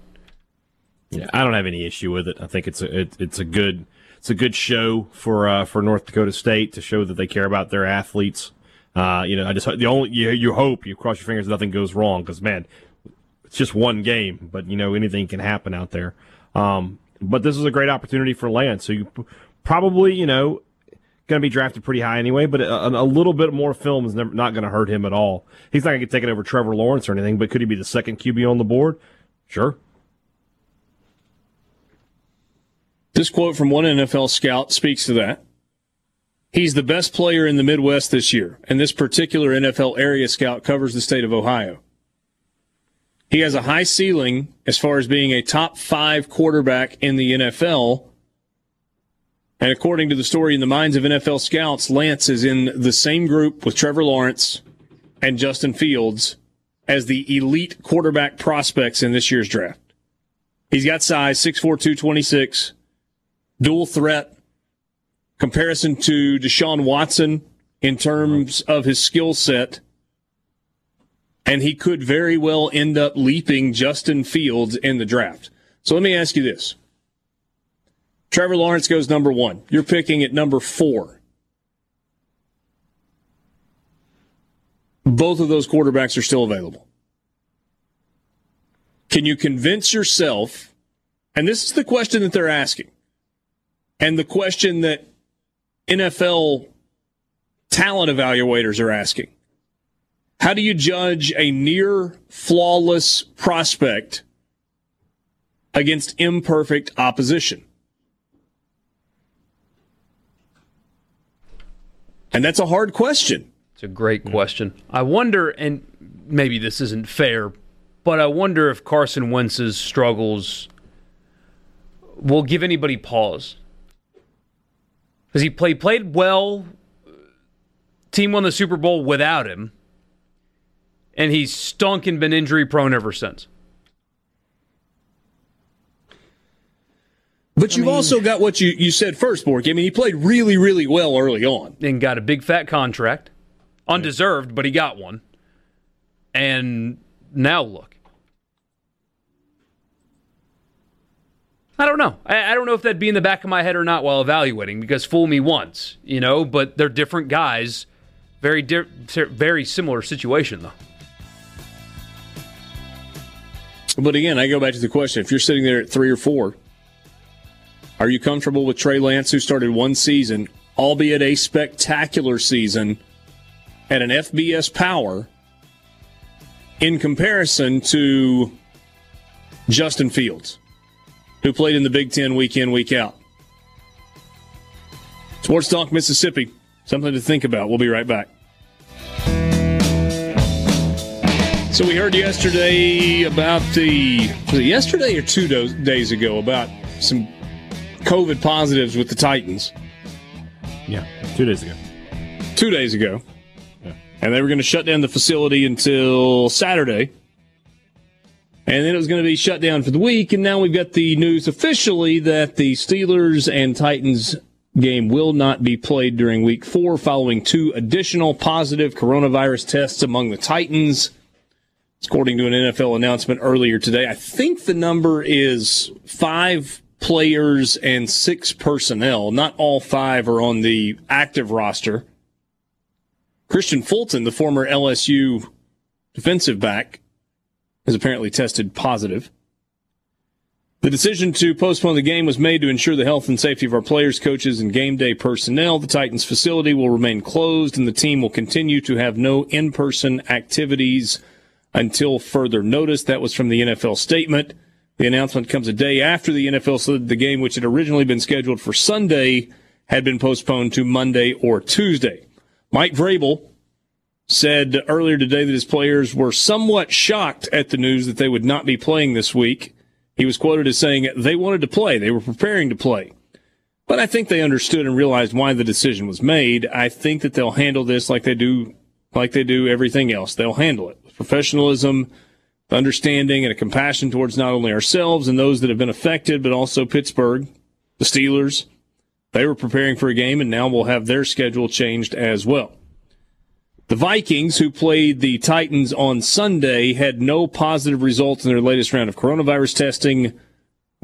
Yeah, I don't have any issue with it. I think it's a it, it's a good it's a good show for uh, for North Dakota State to show that they care about their athletes. Uh, you know, I just the only you, you hope you cross your fingers nothing goes wrong because man, it's just one game, but you know anything can happen out there. Um, but this is a great opportunity for Lance. So you probably you know going to be drafted pretty high anyway, but a, a little bit more film is never, not going to hurt him at all. He's not going to get taken over Trevor Lawrence or anything, but could he be the second QB on the board? Sure. This quote from one NFL scout speaks to that. He's the best player in the Midwest this year, and this particular NFL area scout covers the state of Ohio. He has a high ceiling as far as being a top five quarterback in the NFL. And according to the story in the minds of NFL scouts, Lance is in the same group with Trevor Lawrence and Justin Fields as the elite quarterback prospects in this year's draft. He's got size, 6'4, 226, dual threat, comparison to Deshaun Watson in terms of his skill set. And he could very well end up leaping Justin Fields in the draft. So let me ask you this. Trevor Lawrence goes number one. You're picking at number four. Both of those quarterbacks are still available. Can you convince yourself? And this is the question that they're asking. And the question that NFL talent evaluators are asking. How do you judge a near flawless prospect against imperfect opposition? And that's a hard question. It's a great question. I wonder, and maybe this isn't fair, but I wonder if Carson Wentz's struggles will give anybody pause because he played played well. Team won the Super Bowl without him, and he's stunk and been injury prone ever since. But you've mean, also got what you, you said first, Bork. I mean, he played really, really well early on. And got a big fat contract. Undeserved, but he got one. And now look. I don't know. I, I, don't know if that'd be in the back of my head or not while evaluating because fool me once, you know. But they're different guys, very di- very similar situation though. But again, I go back to the question: If you're sitting there at three or four, are you comfortable with Trey Lance, who started one season, albeit a spectacular season, at an FBS power, in comparison to Justin Fields? Who played in the Big Ten week in, week out. Sports Talk Mississippi, something to think about. We'll be right back. So we heard yesterday about the was it yesterday or two days ago about some COVID positives with the Titans. Yeah, two days ago. Two days ago, yeah. and they were going to shut down the facility until Saturday and then it was going to be shut down for the week. And now we've got the news officially that the Steelers and Titans game will not be played during week four following two additional positive coronavirus tests among the Titans. According to an NFL announcement earlier today, I think the number is five players and six personnel. Not all five are on the active roster. Kristian Fulton, the former LSU defensive back, has apparently tested positive. The decision to postpone the game was made to ensure the health and safety of our players, coaches, and game day personnel. The Titans facility will remain closed and the team will continue to have no in-person activities until further notice. That was from the NFL statement. The announcement comes a day after the NFL said the game, which had originally been scheduled for Sunday, had been postponed to Monday or Tuesday. Mike Vrabel said earlier today that his players were somewhat shocked at the news that they would not be playing this week. He was quoted as saying they wanted to play, they were preparing to play. But I think they understood and realized why the decision was made. I think that they'll handle this like they do like they do everything else. They'll handle it with professionalism, understanding and a compassion towards not only ourselves and those that have been affected, but also Pittsburgh, the Steelers. They were preparing for a game and now we'll have their schedule changed as well. The Vikings, who played the Titans on Sunday, had no positive results in their latest round of coronavirus testing.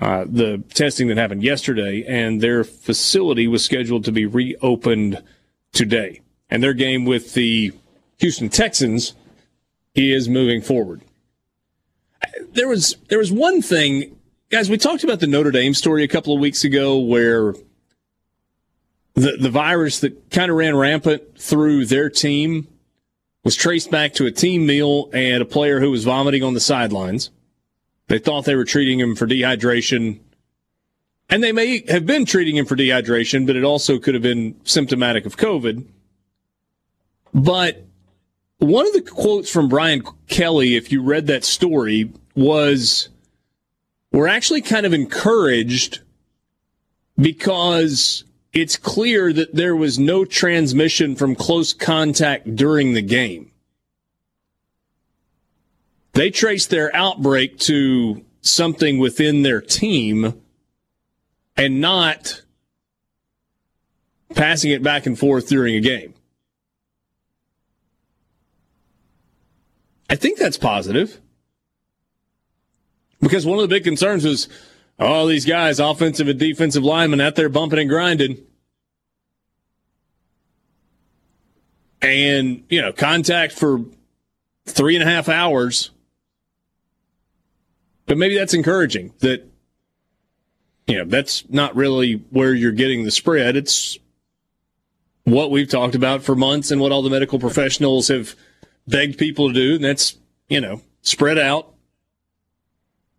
Uh, the testing that happened yesterday, and their facility was scheduled to be reopened today. And their game with the Houston Texans is moving forward. There was there was one thing, guys. We talked about the Notre Dame story a couple of weeks ago, where the the virus that kind of ran rampant through their team was traced back to a team meal and a player who was vomiting on the sidelines. They thought they were treating him for dehydration. And they may have been treating him for dehydration, but it also could have been symptomatic of COVID. But one of the quotes from Brian Kelly, if you read that story, was we're actually kind of encouraged because it's clear that there was no transmission from close contact during the game. They traced their outbreak to something within their team and not passing it back and forth during a game. I think that's positive. Because one of the big concerns was all these guys, offensive and defensive linemen, out there bumping and grinding. And, you know, contact for three and a half hours. But maybe that's encouraging that, you know, that's not really where you're getting the spread. It's what we've talked about for months and what all the medical professionals have begged people to do. And that's, you know, spread out,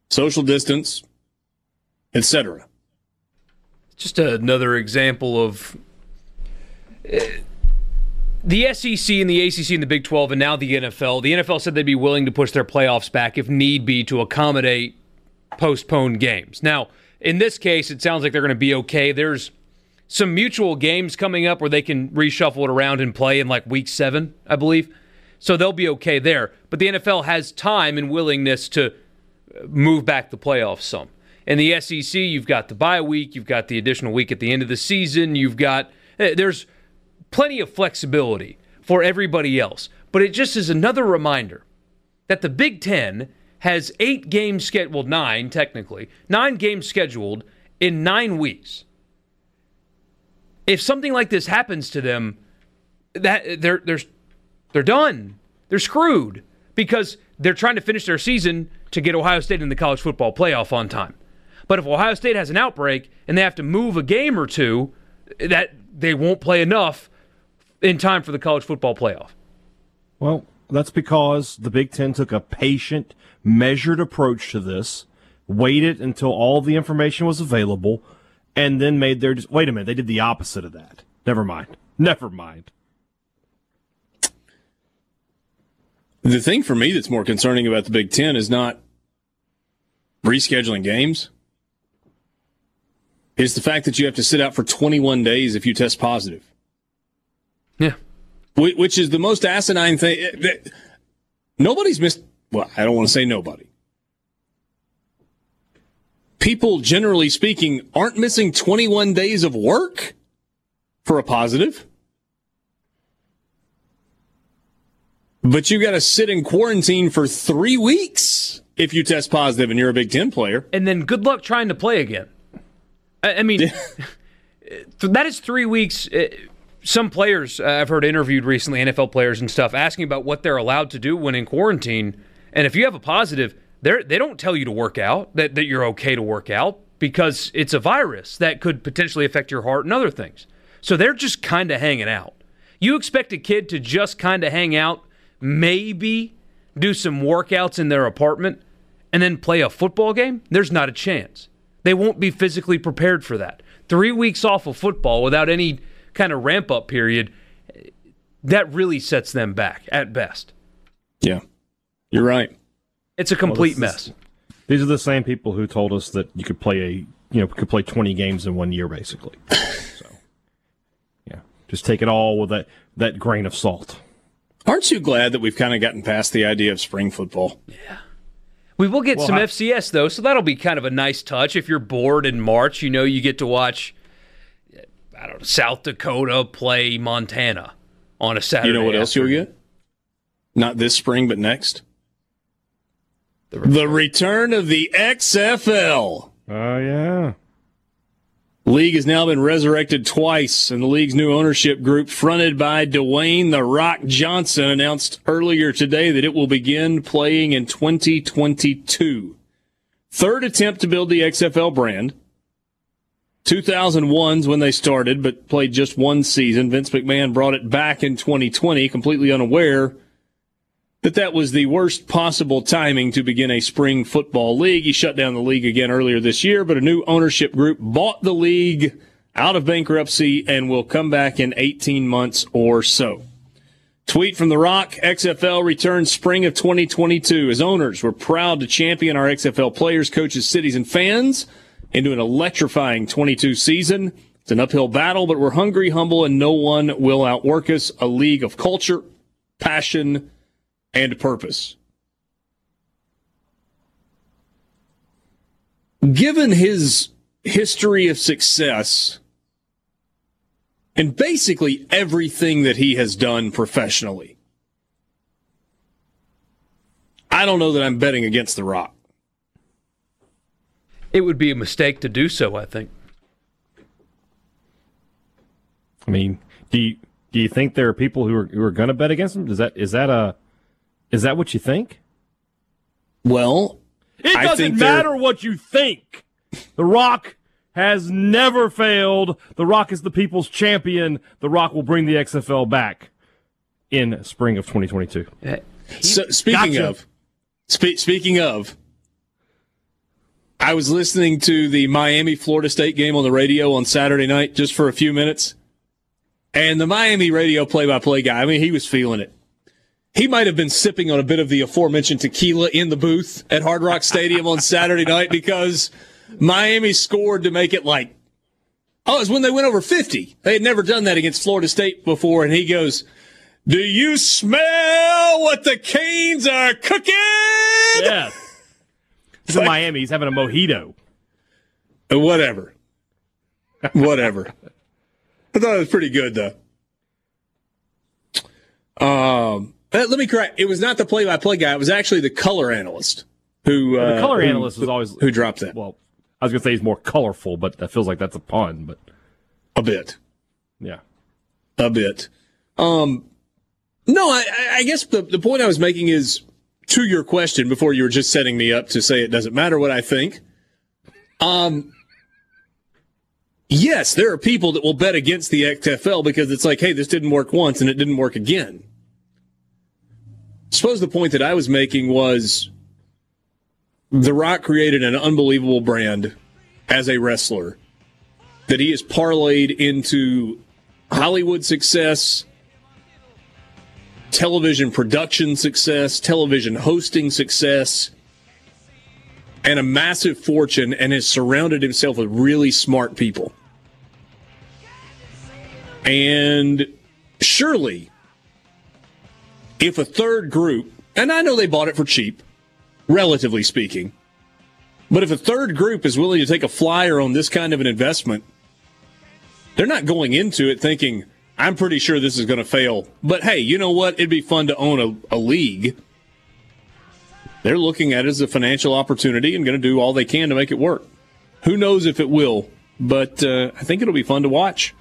social distance, etc. Just another example of uh, the SEC and the ACC and the Big 12 and now the NFL. The NFL said they'd be willing to push their playoffs back if need be to accommodate postponed games. Now, in this case, it sounds like they're going to be okay. There's some mutual games coming up where they can reshuffle it around and play in like week seven, I believe. So they'll be okay there. But the NFL has time and willingness to move back the playoffs some. In the SEC, you've got the bye week, you've got the additional week at the end of the season, you've got eh, there's plenty of flexibility for everybody else. But it just is another reminder that the Big 10 has 8 games scheduled, well 9 technically, 9 games scheduled in 9 weeks. If something like this happens to them, that they're they're they're done. They're screwed because they're trying to finish their season to get Ohio State in the college football playoff on time. But if Ohio State has an outbreak and they have to move a game or two, that they won't play enough in time for the college football playoff. Well, that's because the Big Ten took a patient, measured approach to this, waited until all the information was available, and then made their. Wait a minute, they did the opposite of that. Never mind. Never mind. The thing for me that's more concerning about the Big Ten is not rescheduling games is the fact that you have to sit out for 21 days if you test positive. Yeah. Which is the most asinine thing. Eh, nobody's missed, well, I don't want to say nobody. People, generally speaking, aren't missing 21 days of work for a positive. But you've got to sit in quarantine for three weeks if you test positive and you're a Big Ten player. And then good luck trying to play again. I, I mean, that is three weeks. Uh, some players uh, I've heard interviewed recently, NFL players and stuff, asking about what they're allowed to do when in quarantine. And if you have a positive, they they don't tell you to work out, that, that you're okay to work out because it's a virus that could potentially affect your heart and other things. So they're just kind of hanging out. You expect a kid to just kind of hang out, maybe do some workouts in their apartment, and then play a football game? There's not a chance. They won't be physically prepared for that. Three weeks off of football without any kind of ramp up period, that really sets them back at best. Yeah, you're right. It's a complete Well, mess. is- These are the same people who told us that you could play a you know could play 20 games in one year basically. so yeah, just take it all with that that grain of salt. Aren't you glad that we've kind of gotten past the idea of spring football? We will get Well, some I- FCS though, so that'll be kind of a nice touch. If you're bored in March, you know you get to watch I don't know, South Dakota play Montana on a Saturday. You know what else you'll get? Not this spring, but next. The return of the XFL. Oh yeah. League has now been resurrected twice, and the league's new ownership group, fronted by Dwayne The Rock Johnson, announced earlier today that it will begin playing in 2022. Third attempt to build the XFL brand. 2001's when they started, but played just one season. Vince McMahon brought it back in 2020, completely unaware that that was the worst possible timing to begin a spring football league. He shut down the league again earlier this year, but a new ownership group bought the league out of bankruptcy and will come back in 18 months or so. Tweet from The Rock XFL returns spring of 2022. As owners, we're proud to champion our XFL players, coaches, cities, and fans into an electrifying 22 season. It's an uphill battle, but we're hungry, humble, and no one will outwork us. A league of culture, passion, and purpose. Given his history of success and basically everything that he has done professionally, I don't know that I'm betting against The Rock. It would be a mistake to do so, I think. I mean, do you do you think there are people who are who are going to bet against him? Is that is that a is that what you think? Well, It doesn't think there- matter what you think. The Rock has never failed. The Rock is the people's champion. The Rock will bring the XFL back in spring of 2022. Uh, so, speaking Gotcha. of, spe- speaking of, I was listening to the Miami Florida State game on the radio on Saturday night just for a few minutes, and the Miami radio play-by-play guy. I mean, he was feeling it. He might have been sipping on a bit of the aforementioned tequila in the booth at Hard Rock Stadium on Saturday night because Miami scored to make it like, oh, it was when they went over 50. They had never done that against Florida State before, and he goes, do you smell what the Canes are cooking? Yes. He's in Miami. He's having a mojito. Whatever. Whatever. I thought it was pretty good though. Um, let me correct. It was not the play-by-play guy. It was actually the color analyst who uh, The color who- analyst is always who dropped that Well, I was going to say he's more colorful, but that feels like that's a pun. But a bit. yeah, a bit. Um, no, I, I- I guess the, the point I was making is to your question before you were just setting me up to say it doesn't matter what I think. Um, yes, there are people that will bet against the XFL because it's like, hey, this didn't work once and it didn't work again. Suppose the point that I was making was The Rock created an unbelievable brand as a wrestler that he has parlayed into Hollywood success, television production success, television hosting success, and a massive fortune, and has surrounded himself with really smart people. And surely, if a third group, and I know they bought it for cheap, relatively speaking, but if a third group is willing to take a flyer on this kind of an investment, they're not going into it thinking, I'm pretty sure this is going to fail. But hey, you know what? It'd be fun to own a, a league. They're looking at it as a financial opportunity and going to do all they can to make it work. Who knows if it will, but uh, I think it'll be fun to watch.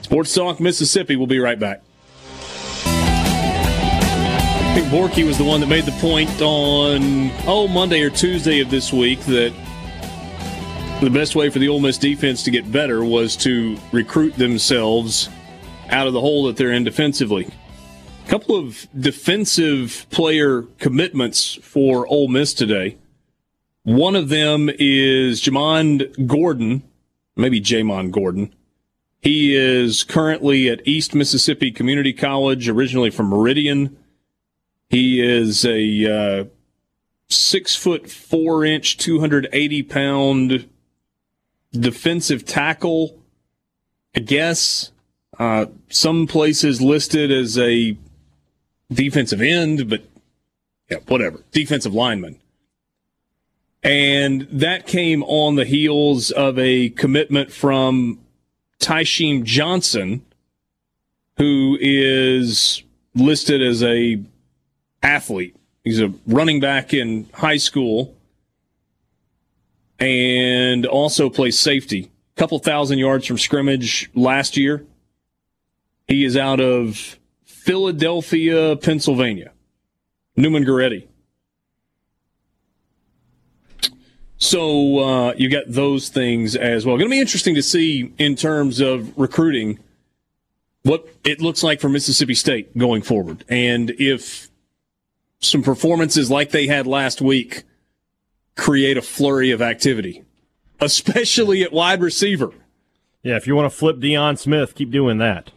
Sports Talk Mississippi will be right back. Think Borky was the one that made the point on oh Monday or Tuesday of this week that the best way for the Ole Miss defense to get better was to recruit themselves out of the hole that they're in defensively. A couple of defensive player commitments for Ole Miss today. One of them is Jamon Gordon, maybe Jamon Gordon. He is currently at East Mississippi Community College, originally from Meridian. He is a uh, six foot four inch, 280 pound defensive tackle. I guess uh, some places listed as a defensive end, but yeah, whatever. Defensive lineman. And that came on the heels of a commitment from Tysheem Johnson, who is listed as a athlete. He's a running back in high school and also plays safety. A couple thousand yards from scrimmage last year. He is out of Philadelphia, Pennsylvania. Neumann Goretti. So uh, you got those things as well. Going to be interesting to see in terms of recruiting what it looks like for Mississippi State going forward, and if some performances like they had last week create a flurry of activity, especially at wide receiver. Yeah, if you want to flip Deion Smith, keep doing that.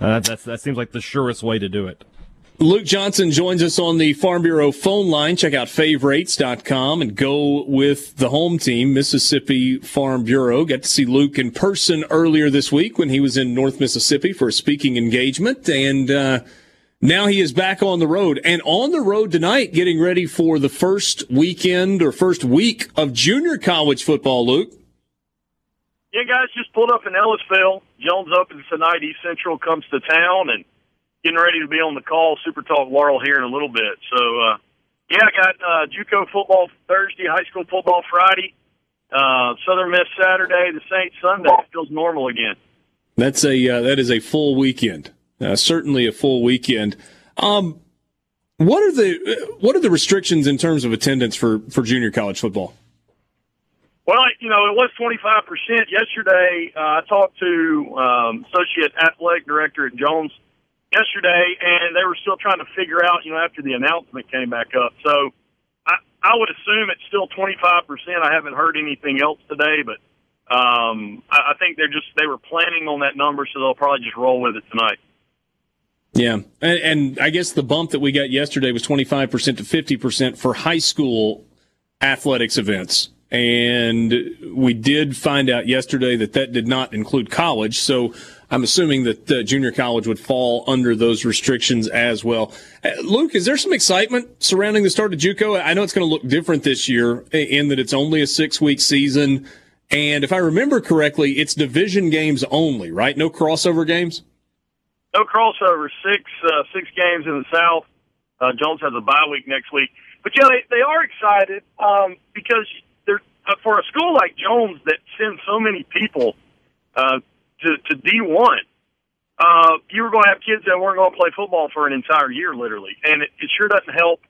Uh, that's, that seems like the surest way to do it. Luke Johnson joins us on the Farm Bureau phone line. Check out favorites.com and go with the home team, Mississippi Farm Bureau. Got to see Luke in person earlier this week when he was in North Mississippi for a speaking engagement. And, uh, now he is back on the road and on the road tonight, getting ready for the first weekend or first week of junior college football, Luke. Yeah, guys, just pulled up in Ellisville. Jones opens tonight. East Central comes to town and getting ready to be on the call. Super Talk Laurel here in a little bit. So, uh, yeah, I got uh, JUCO football Thursday, high school football Friday, uh, Southern Miss Saturday, the Saints Sunday. It feels normal again. That's a uh, that is a full weekend. Uh, certainly a full weekend. Um, what are the what are the restrictions in terms of attendance for for junior college football? Well, you know, it was 25% yesterday. Uh, I talked to um, associate athletic director at Jones yesterday, and they were still trying to figure out, you know, after the announcement came back up. So I, I would assume it's still 25%. I haven't heard anything else today, but um, I, I think they're just they were planning on that number, so they'll probably just roll with it tonight. Yeah, and, and, I guess the bump that we got yesterday was 25% to 50% for high school athletics events. And we did find out yesterday that that did not include college. So I'm assuming that uh, junior college would fall under those restrictions as well. Uh, Luke, is there some excitement surrounding the start of JUCO? I know it's going to look different this year in that it's only a six week season. And if I remember correctly, it's division games only, right? No crossover games? No crossover. Six uh, six games in the South. Uh, Jones has a bye week next week, but yeah, they, they are excited um, because they're uh, for a school like Jones that sends so many people uh, to to D one. Uh, you were going to have kids that weren't going to play football for an entire year, literally, and it, it sure doesn't help.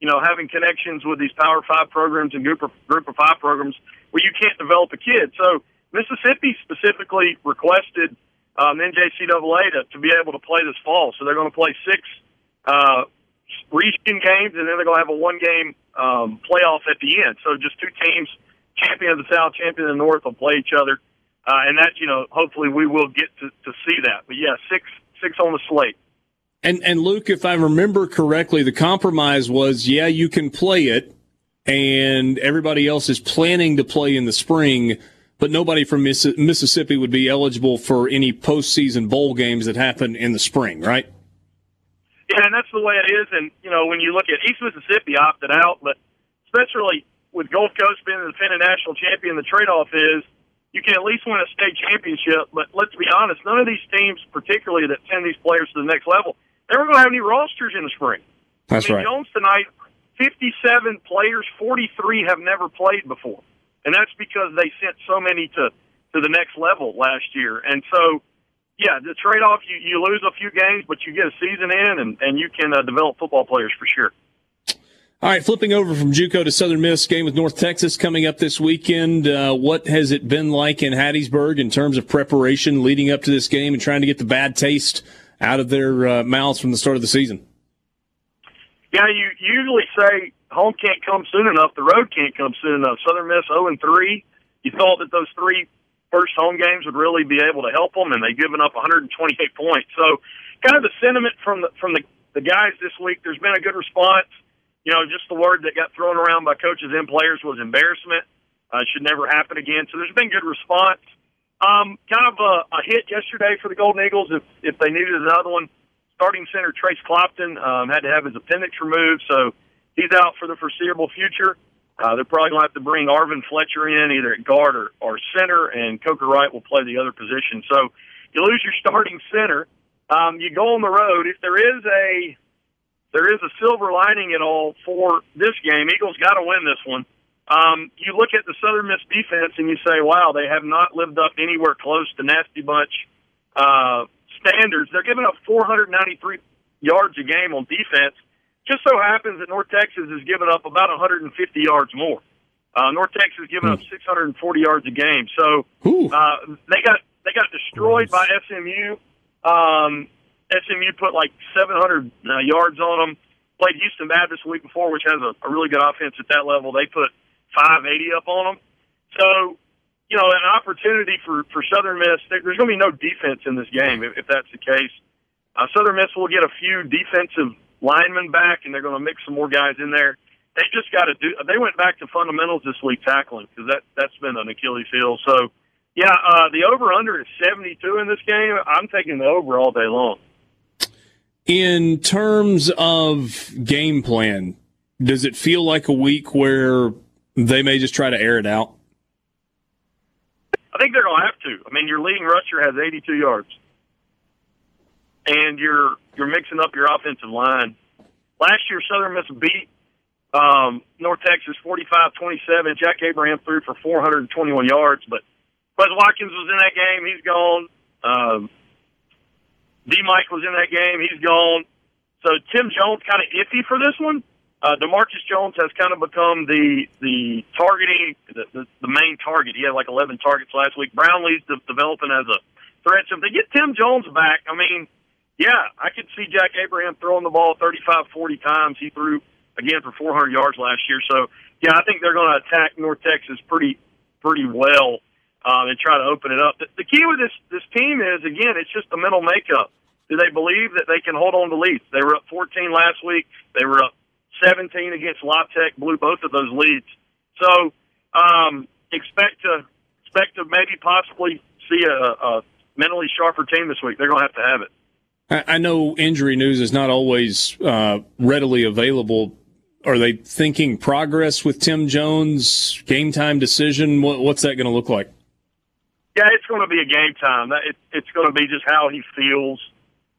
You know, having connections with these Power Five programs and Group of, Group of Five programs where you can't develop a kid. So Mississippi specifically requested um, NJCAA to, to be able to play this fall. So they're going to play six uh, region games, and then they're going to have a one game um, playoff at the end. So just two teams, champion of the South, champion of the North, will play each other. Uh, and that, you know, hopefully we will get to, to see that. But yeah, six six on the slate. And and Luke, if I remember correctly, the compromise was, yeah, you can play it, and everybody else is planning to play in the spring but nobody from Mississippi would be eligible for any postseason bowl games that happen in the spring, right? Yeah, and that's the way it is. And you know, when you look at East Mississippi opted out, but especially with Gulf Coast being the defending national champion, the trade-off is you can at least win a state championship. But let's be honest, none of these teams, particularly that send these players to the next level, they were going to have any rosters in the spring. That's I mean, right. Jones tonight, fifty-seven players, forty-three have never played before and that's because they sent so many to to the next level last year. And so, yeah, the trade off you you lose a few games, but you get a season in, and and you can uh, develop football players for sure. All right, flipping over from JUCO to Southern Miss, game with North Texas coming up this weekend. Uh, what has it been like in Hattiesburg in terms of preparation leading up to this game and trying to get the bad taste out of their uh, mouths from the start of the season? Yeah, you usually say home can't come soon enough, the road can't come soon enough. Southern Miss 0 and 3. You thought that those three first home games would really be able to help them, and they've given up 128 points. So, kind of the sentiment from the from the, the guys this week. There's been a good response you know, just the word that got thrown around by coaches and players was embarrassment. Uh, should never happen again. So there's been good response. Um, kind of a, a hit yesterday for the Golden Eagles. If if they needed another one, starting center Trace Clopton um, had to have his appendix removed, so he's out for the foreseeable future. Uh, they're probably going to have to bring Arvin Fletcher in either at guard or, or center, and Coker Wright will play the other position. So you lose your starting center. Um, you go on the road. If there is a there is a silver lining at all for this game. Eagles got to win this one. Um, you look at the Southern Miss defense and you say, wow, they have not lived up anywhere close to Nasty Bunch uh, standards. They're giving up 493 yards a game on defense. Just so happens that North Texas has given up about 150 yards more. Uh, North Texas has given up 640 yards a game. So uh, they got they got destroyed by SMU. Um, SMU put like 700 uh, yards on them. Played Houston Baptist the week before, which has a, a really good offense at that level. They put 580 up on them. So, you know, an opportunity for for Southern Miss. There, there's going to be no defense in this game if, if that's the case. Uh, Southern Miss will get a few defensive linemen back, and they're going to mix some more guys in there. They just got to do. They went back to fundamentals this week tackling because that that's been an Achilles heel. So, yeah, uh, the over under is 72 in this game. I'm taking the over all day long. In terms of game plan, does it feel like a week where they may just try to air it out? I think they're going to have to. I mean, your leading rusher has 82 yards, and you're you're mixing up your offensive line. Last year, Southern Miss beat um, North Texas 45-27. Jack Abraham threw for 421 yards, but Quez Watkins was in that game. He's gone. Um, D. Mike was in that game. He's gone. So Tim Jones kind of iffy for this one. Uh, Demarcus Jones has kind of become the the targeting the, the, the main target. He had like 11 targets last week. Brownlee's de- developing as a threat. So if they get Tim Jones back, I mean, yeah, I could see Jack Abraham throwing the ball 35, 40 times. He threw again for 400 yards last year. So yeah, I think they're going to attack North Texas pretty pretty well um, and try to open it up. The, the key with this this team is again, it's just the mental makeup. Do they believe that they can hold on to leads? They were up 14 last week. They were up 17 against La Tech, blew both of those leads. So um, expect to expect to maybe possibly see a, a mentally sharper team this week. They're going to have to have it. I know injury news is not always uh, readily available. Are they thinking progress with Tim Jones? Game time decision? What, what's that going to look like? Yeah, it's going to be a game time. It, it's going to be just how he feels.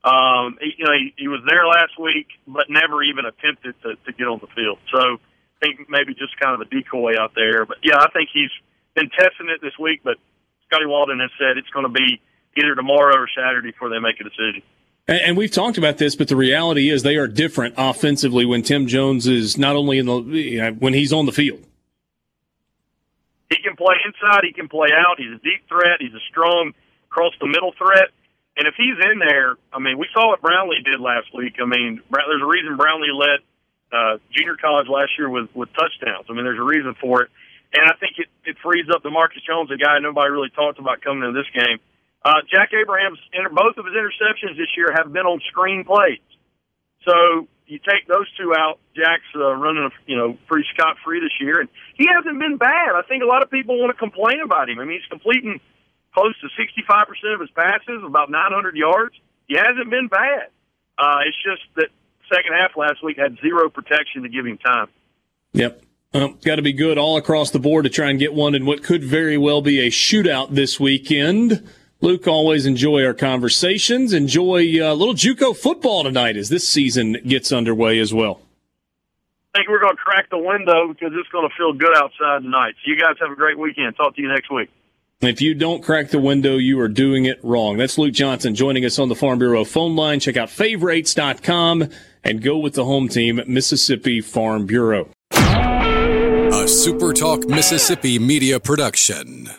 Um, he, you know, he, he was there last week, but never even attempted to, to get on the field. So I think maybe just kind of a decoy out there. But yeah, I think he's been testing it this week. But Scotty Walden has said it's going to be either tomorrow or Saturday before they make a decision. And, and we've talked about this, but the reality is they are different offensively when Tim Jones is not only in the you know, when he's on the field. He can play inside. He can play out. He's a deep threat. He's a strong cross the middle threat. And if he's in there, I mean, we saw what Brownlee did last week. I mean, there's a reason Brownlee led uh, junior college last year with with touchdowns. I mean, there's a reason for it. And I think it, it frees up Demarcus Jones, a guy nobody really talked about coming into this game. Uh, Jack Abraham's both of his interceptions this year have been on screen plays. So you take those two out, Jack's uh, running, you know, pretty scot free this year, and he hasn't been bad. I think a lot of people want to complain about him. I mean, he's completing close to 65% of his passes, about 900 yards. He hasn't been bad. Uh, it's just that second half last week had zero protection to give him time. Yep. Um, Got to be good all across the board to try and get one in what could very well be a shootout this weekend. Luke, always enjoy our conversations. Enjoy a little JUCO football tonight as this season gets underway as well. I think we're going to crack the window because it's going to feel good outside tonight. So you guys have a great weekend. Talk to you next week. If you don't crack the window, you are doing it wrong. That's Luke Johnson joining us on the Farm Bureau phone line. Check out favorites.com and go with the home team, Mississippi Farm Bureau. A SuperTalk Mississippi media production.